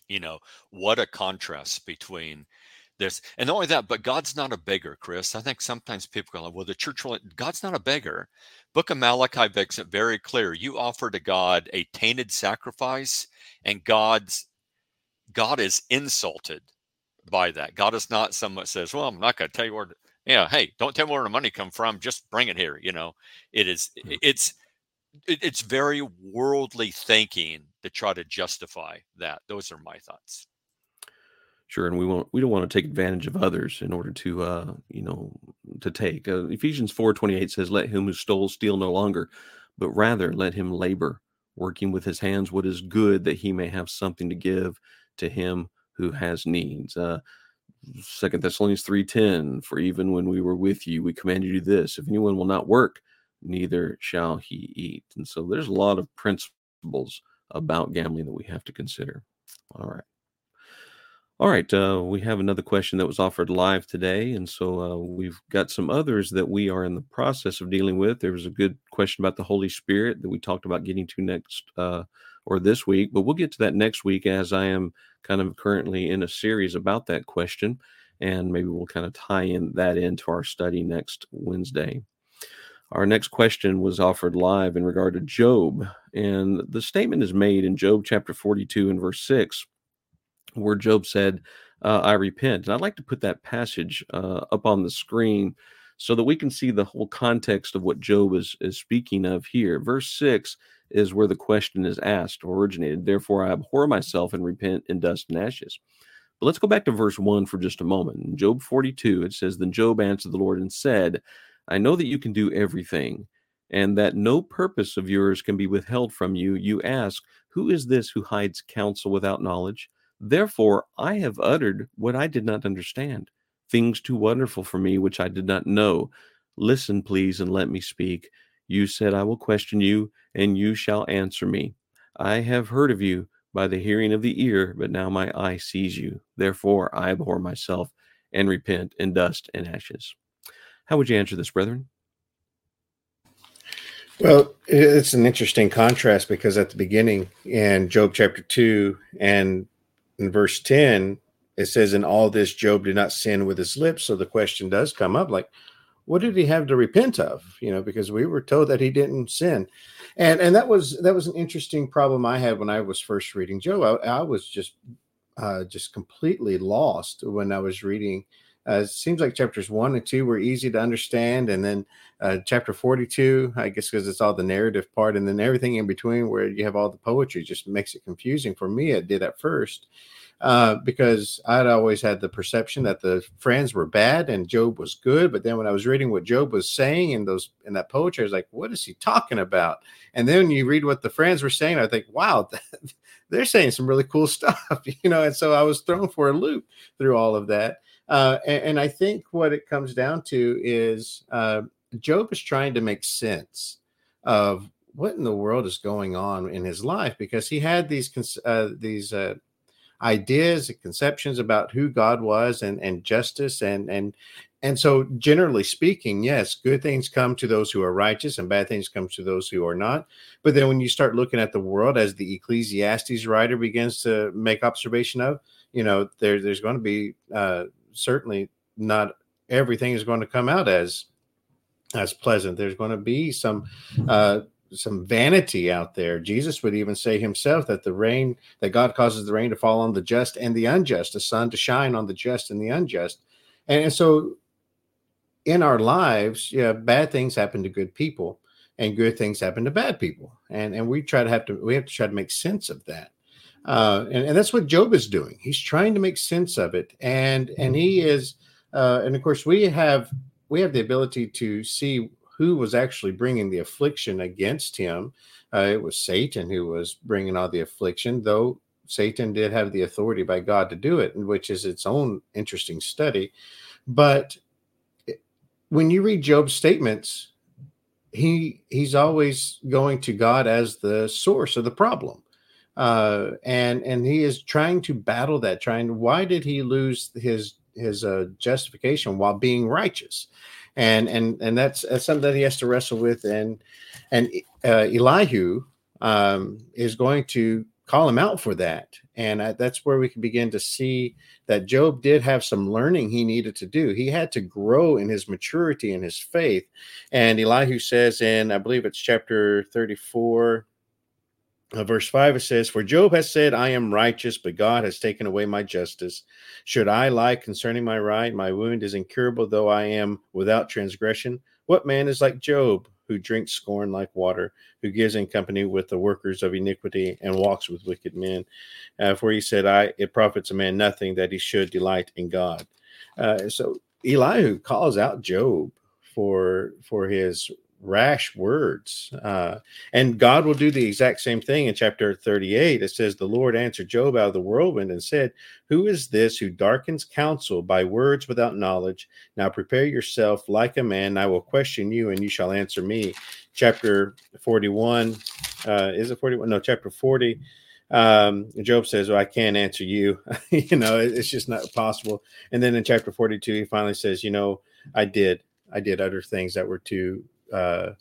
You know, what a contrast between this. And not only that, but God's not a beggar, Chris. I think sometimes people go, well, the church will, God's not a beggar. Book of Malachi makes it very clear. You offer to God a tainted sacrifice, and God's God is insulted by that. God is not someone says, well, I'm not going to tell you where to Yeah, hey, don't tell me where the money come from. Just bring it here. You know, it is. Mm. It's it's very worldly thinking to try to justify that. Those are my thoughts. Sure, and we won't we don't want to take advantage of others in order to uh you know to take. Uh, Ephesians 4:28 says let him who stole steal no longer, but rather let him labor, working with his hands what is good that he may have something to give to him who has needs. Uh Second Thessalonians 3:10 for even when we were with you we commanded you this if anyone will not work neither shall he eat. And so there's a lot of principles about gambling that we have to consider. All right. All right, uh, we have another question that was offered live today, and so uh, we've got some others that we are in the process of dealing with. There was a good question about the Holy Spirit that we talked about getting to next uh, or this week, but we'll get to that next week as I am kind of currently in a series about that question, and maybe we'll kind of tie in that into our study next Wednesday. Our next question was offered live in regard to Job, and the statement is made in Job chapter 42 and verse 6 where Job said, uh, I repent. And I'd like to put that passage uh, up on the screen so that we can see the whole context of what Job is, is speaking of here. Verse 6 is where the question is asked or originated. Therefore, I abhor myself and repent in dust and ashes. But let's go back to verse 1 for just a moment. In Job 42, it says, Then Job answered the Lord and said, I know that you can do everything, and that no purpose of yours can be withheld from you. You ask, Who is this who hides counsel without knowledge? Therefore, I have uttered what I did not understand, things too wonderful for me which I did not know. Listen, please, and let me speak. You said, I will question you, and you shall answer me. I have heard of you by the hearing of the ear, but now my eye sees you. Therefore, I abhor myself and repent in dust and ashes. How would you answer this, brethren? Well, it's an interesting contrast because at the beginning in Job chapter 2 and in verse 10, it says, In all this, Job did not sin with his lips. So the question does come up like, what did he have to repent of? You know, because we were told that he didn't sin. And and that was that was an interesting problem I had when I was first reading Job. I, I was just uh, just completely lost when I was reading. Uh, it seems like chapters one and two were easy to understand, and then uh, chapter forty-two, I guess, because it's all the narrative part, and then everything in between, where you have all the poetry, just makes it confusing for me. It did at first, uh, because I'd always had the perception that the friends were bad and Job was good. But then when I was reading what Job was saying in those in that poetry, I was like, what is he talking about? And then you read what the friends were saying, I think, wow, they're saying some really cool stuff, you know. And so I was thrown for a loop through all of that. Uh, and, and, I think what it comes down to is uh, Job is trying to make sense of what in the world is going on in his life because he had these uh, these uh, ideas and conceptions about who God was and, and justice and and and so generally speaking, yes, good things come to those who are righteous and bad things come to those who are not. But then when you start looking at the world as the Ecclesiastes writer begins to make observation of, you know, there, there's going to be uh, certainly not everything is going to come out as as pleasant. There's going to be some uh, some vanity out there. Jesus would even say himself that the rain that God causes the rain to fall on the just and the unjust, the sun to shine on the just and the unjust. And, and so in our lives, yeah, bad things happen to good people and good things happen to bad people. And and we try to have to we have to try to make sense of that. Uh, and, and that's what Job is doing. He's trying to make sense of it. And and he is uh, and of course we have we have the ability to see who was actually bringing the affliction against him. Uh, it was Satan who was bringing all the affliction, though Satan did have the authority by God to do it, which is its own interesting study. But when you read Job's statements, he he's always going to God as the source of the problem. Uh, and and he is trying to battle that. Trying, why did he lose his his uh, justification while being righteous? And and and that's that's something that he has to wrestle with. And and uh, elihu um, is going to call him out for that. And I, that's where we can begin to see that job did have some learning he needed to do. He had to grow in his maturity and his faith. And elihu says in i believe it's chapter 34 uh, verse 5 it says for job has said i am righteous but god has taken away my justice. Should i lie concerning my right my wound is incurable though i am without transgression? What man is like job who drinks scorn like water who gives in company with the workers of iniquity and walks with wicked men uh, for he said i it profits a man nothing that he should delight in god. Uh, so elihu calls out job for for his rash words. Uh, and God will do the exact same thing in chapter 38. It says, The Lord answered Job out of the whirlwind and said, Who is this who darkens counsel by words without knowledge? Now prepare yourself like a man. I will question you, and you shall answer me. Chapter 41. Uh, is it 41? No, chapter 40. Um, Job says, Well, I can't answer you. you know, it's just not possible. And then in chapter 42, he finally says, You know, I did. I did utter things that were too uh,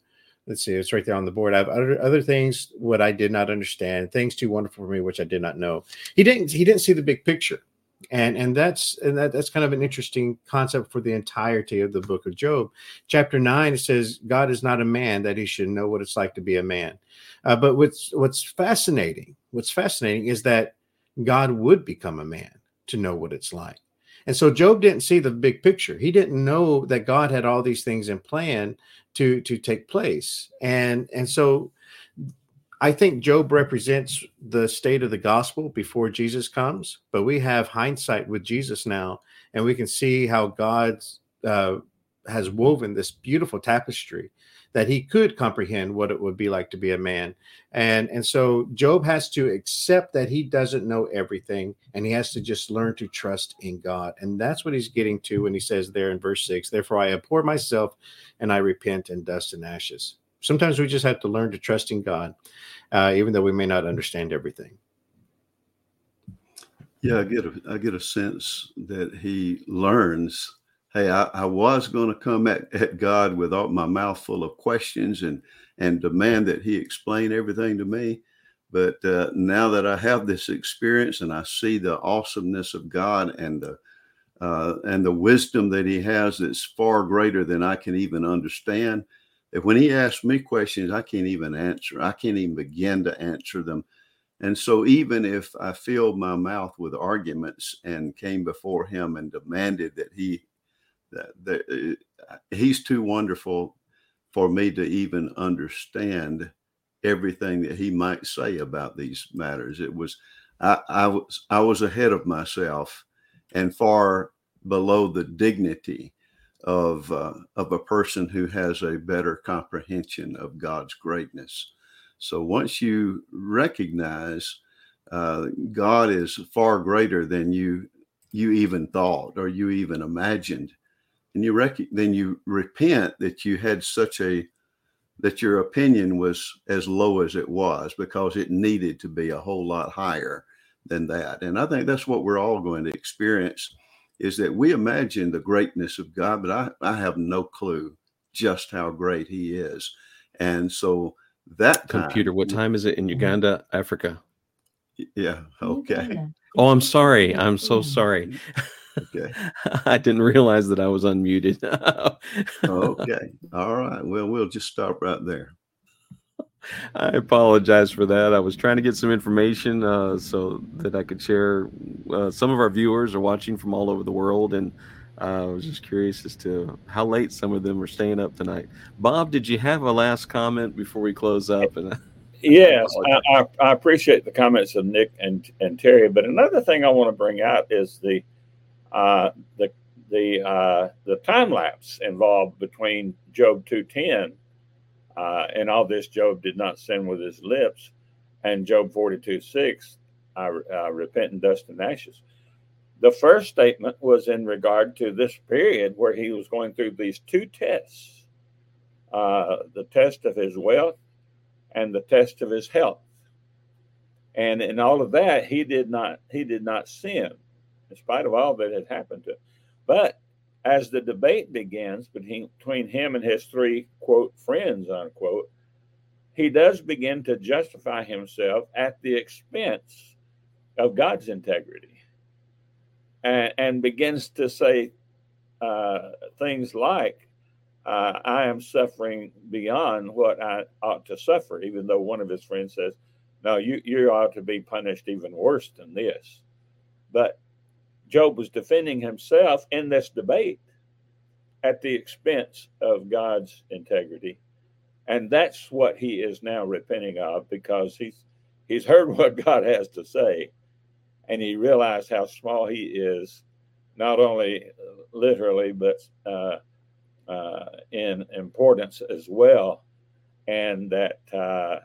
let's see, it's right there on the board. I have other other things what I did not understand, things too wonderful for me which I did not know. He didn't he didn't see the big picture, and and that's and that, that's kind of an interesting concept for the entirety of the book of Job. Chapter nine it says God is not a man that he should know what it's like to be a man. Uh, but what's what's fascinating, what's fascinating is that God would become a man to know what it's like. And so Job didn't see the big picture. He didn't know that God had all these things in plan to to take place. And and so I think Job represents the state of the gospel before Jesus comes, but we have hindsight with Jesus now, and we can see how God's uh, has woven this beautiful tapestry that he could comprehend what it would be like to be a man. And and so Job has to accept that he doesn't know everything and he has to just learn to trust in God. And that's what he's getting to when he says there in verse 6, therefore I abhor myself and I repent in dust and ashes. Sometimes we just have to learn to trust in God, uh, even though we may not understand everything. Yeah, I get a I get a sense that he learns hey, I, I was going to come at, at God with all my mouth full of questions and and demand that He explain everything to me. But uh, now that I have this experience and I see the awesomeness of God and the uh, and the wisdom that He has that's far greater than I can even understand, that when He asks me questions, I can't even answer. I can't even begin to answer them. And so, even if I filled my mouth with arguments and came before Him and demanded that He that, uh, he's too wonderful for me to even understand everything that he might say about these matters. It was I, I was I was ahead of myself and far below the dignity of uh, of a person who has a better comprehension of God's greatness. So once you recognize uh, God is far greater than you you even thought or you even imagined, and you rec- then you repent that you had such a that your opinion was as low as it was because it needed to be a whole lot higher than that. And i think that's what we're all going to experience is that we imagine the greatness of god but i, I have no clue just how great he is. And so that time, computer what time is it in mm-hmm. uganda africa? Yeah okay. Oh i'm sorry. I'm so sorry mm-hmm. Okay. I didn't realize that I was unmuted. okay. All right. Well, we'll just stop right there. I apologize for that. I was trying to get some information uh, so that I could share. Uh, some of our viewers are watching from all over the world, and uh, I was just curious as to how late some of them are staying up tonight. Bob, did you have a last comment before we close up? And yes, I, I, I appreciate the comments of Nick and and Terry. But another thing I want to bring out is the uh, the the uh, the time lapse involved between Job two ten uh, and all this Job did not sin with his lips, and Job forty two six, I, I repent in dust and ashes. The first statement was in regard to this period where he was going through these two tests, uh, the test of his wealth and the test of his health, and in all of that he did not he did not sin in spite of all that had happened to him. But as the debate begins between, between him and his three, quote, friends, unquote, he does begin to justify himself at the expense of God's integrity and, and begins to say uh, things like, uh, I am suffering beyond what I ought to suffer, even though one of his friends says, No, you, you ought to be punished even worse than this. But Job was defending himself in this debate at the expense of God's integrity. And that's what he is now repenting of because he's he's heard what God has to say and he realized how small he is, not only literally, but uh, uh, in importance as well. And that uh,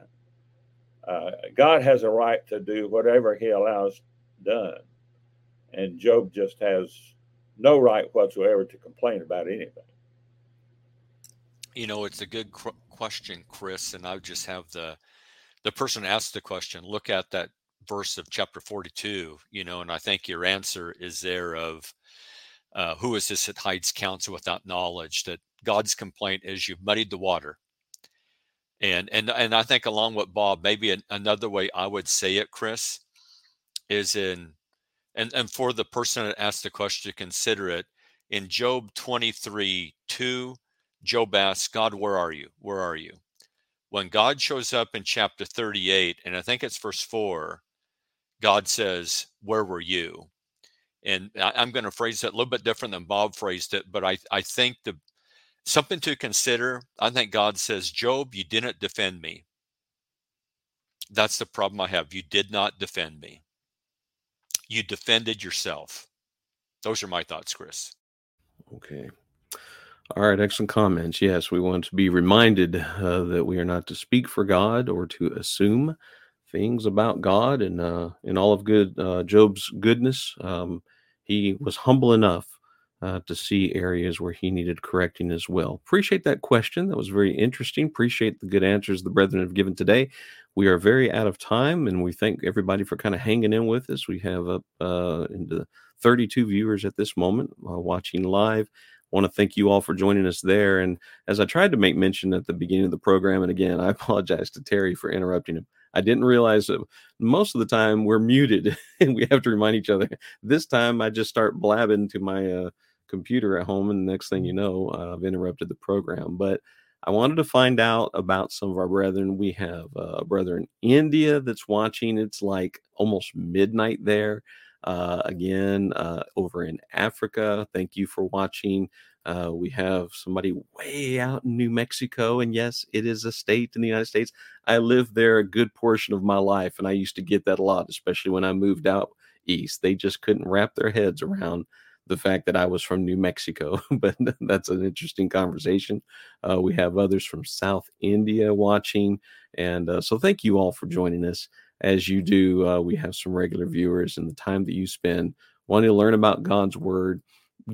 uh God has a right to do whatever he allows done. And Job just has no right whatsoever to complain about anything. You know, it's a good qu- question, Chris, and I just have the the person asked the question look at that verse of chapter 42, you know, and I think your answer is there of uh, who is this that hides counsel without knowledge? That God's complaint is you've muddied the water. And and and I think along with Bob, maybe an, another way I would say it, Chris, is in and and for the person that asked the question to consider it in Job 23 2, Job asks, God, where are you? Where are you? When God shows up in chapter 38, and I think it's verse 4, God says, Where were you? And I, am going to phrase it a little bit different than Bob phrased it, but I, I think the something to consider. I think God says, Job, you didn't defend me. That's the problem I have. You did not defend me. You defended yourself. Those are my thoughts, Chris. Okay. All right, excellent comments. Yes, we want to be reminded uh, that we are not to speak for God or to assume things about God and uh, and all of good uh, Job's goodness. Um, he was humble enough uh, to see areas where he needed correcting as well. Appreciate that question. That was very interesting. Appreciate the good answers the brethren have given today. We are very out of time, and we thank everybody for kind of hanging in with us. We have up uh, into 32 viewers at this moment uh, watching live want to thank you all for joining us there. And as I tried to make mention at the beginning of the program, and again, I apologize to Terry for interrupting him. I didn't realize that most of the time we're muted and we have to remind each other. This time I just start blabbing to my uh, computer at home, and the next thing you know, uh, I've interrupted the program. But I wanted to find out about some of our brethren. We have a brother in India that's watching. It's like almost midnight there. Uh, again, uh, over in Africa, thank you for watching. Uh, we have somebody way out in New Mexico, and yes, it is a state in the United States. I lived there a good portion of my life, and I used to get that a lot, especially when I moved out east. They just couldn't wrap their heads around the fact that I was from New Mexico, but that's an interesting conversation. Uh, we have others from South India watching, and uh, so thank you all for joining us. As you do, uh, we have some regular viewers, and the time that you spend wanting to learn about God's Word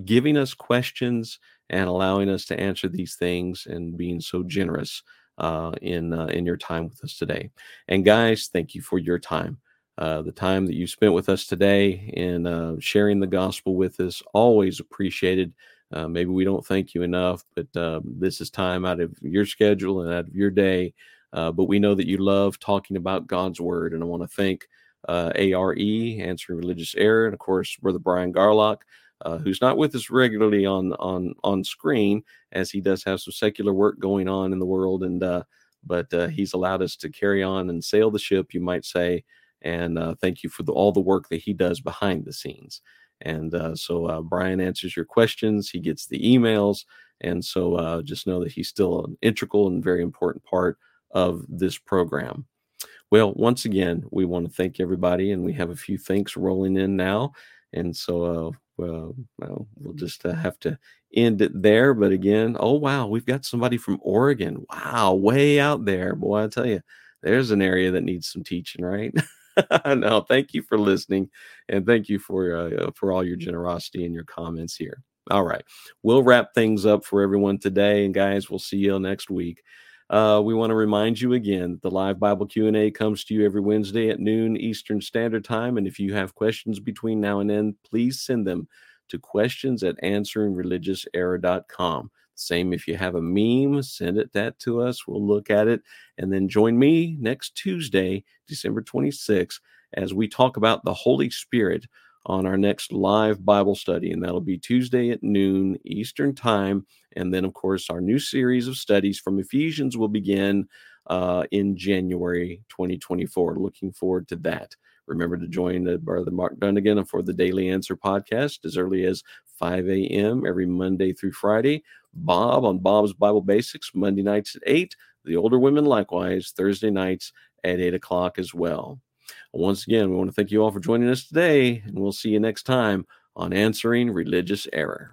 giving us questions and allowing us to answer these things and being so generous uh, in uh, in your time with us today. And guys, thank you for your time. Uh, the time that you spent with us today in uh, sharing the gospel with us, always appreciated. Uh, maybe we don't thank you enough, but um, this is time out of your schedule and out of your day. Uh, but we know that you love talking about God's word, and I want to thank ARE, Answering Religious Error, and of course, Brother Brian Garlock uh, who's not with us regularly on on on screen, as he does have some secular work going on in the world, and uh, but uh, he's allowed us to carry on and sail the ship, you might say. And uh, thank you for the, all the work that he does behind the scenes. And uh, so uh, Brian answers your questions. He gets the emails, and so just know that he's still an integral and very important part of this program. Well, once again, we want to thank everybody, and we have a few thanks rolling in now. And so, uh, well, well, we'll just uh, have to end it there. But again, oh wow, we've got somebody from Oregon. Wow, way out there, boy! I tell you, there's an area that needs some teaching, right? no, thank you for listening, and thank you for uh, for all your generosity and your comments here. All right, we'll wrap things up for everyone today, and guys, we'll see you next week. Uh, we want to remind you again the live bible q&a comes to you every wednesday at noon eastern standard time and if you have questions between now and then please send them to questions at answeringreligiouserror.com same if you have a meme send it that to us we'll look at it and then join me next tuesday december 26th as we talk about the holy spirit on our next live Bible study, and that'll be Tuesday at noon Eastern Time. And then, of course, our new series of studies from Ephesians will begin uh, in January 2024. Looking forward to that. Remember to join the Brother Mark Dunnigan for the Daily Answer podcast as early as 5 a.m. every Monday through Friday. Bob on Bob's Bible Basics, Monday nights at 8. The older women, likewise, Thursday nights at 8 o'clock as well. Once again, we want to thank you all for joining us today, and we'll see you next time on Answering Religious Error.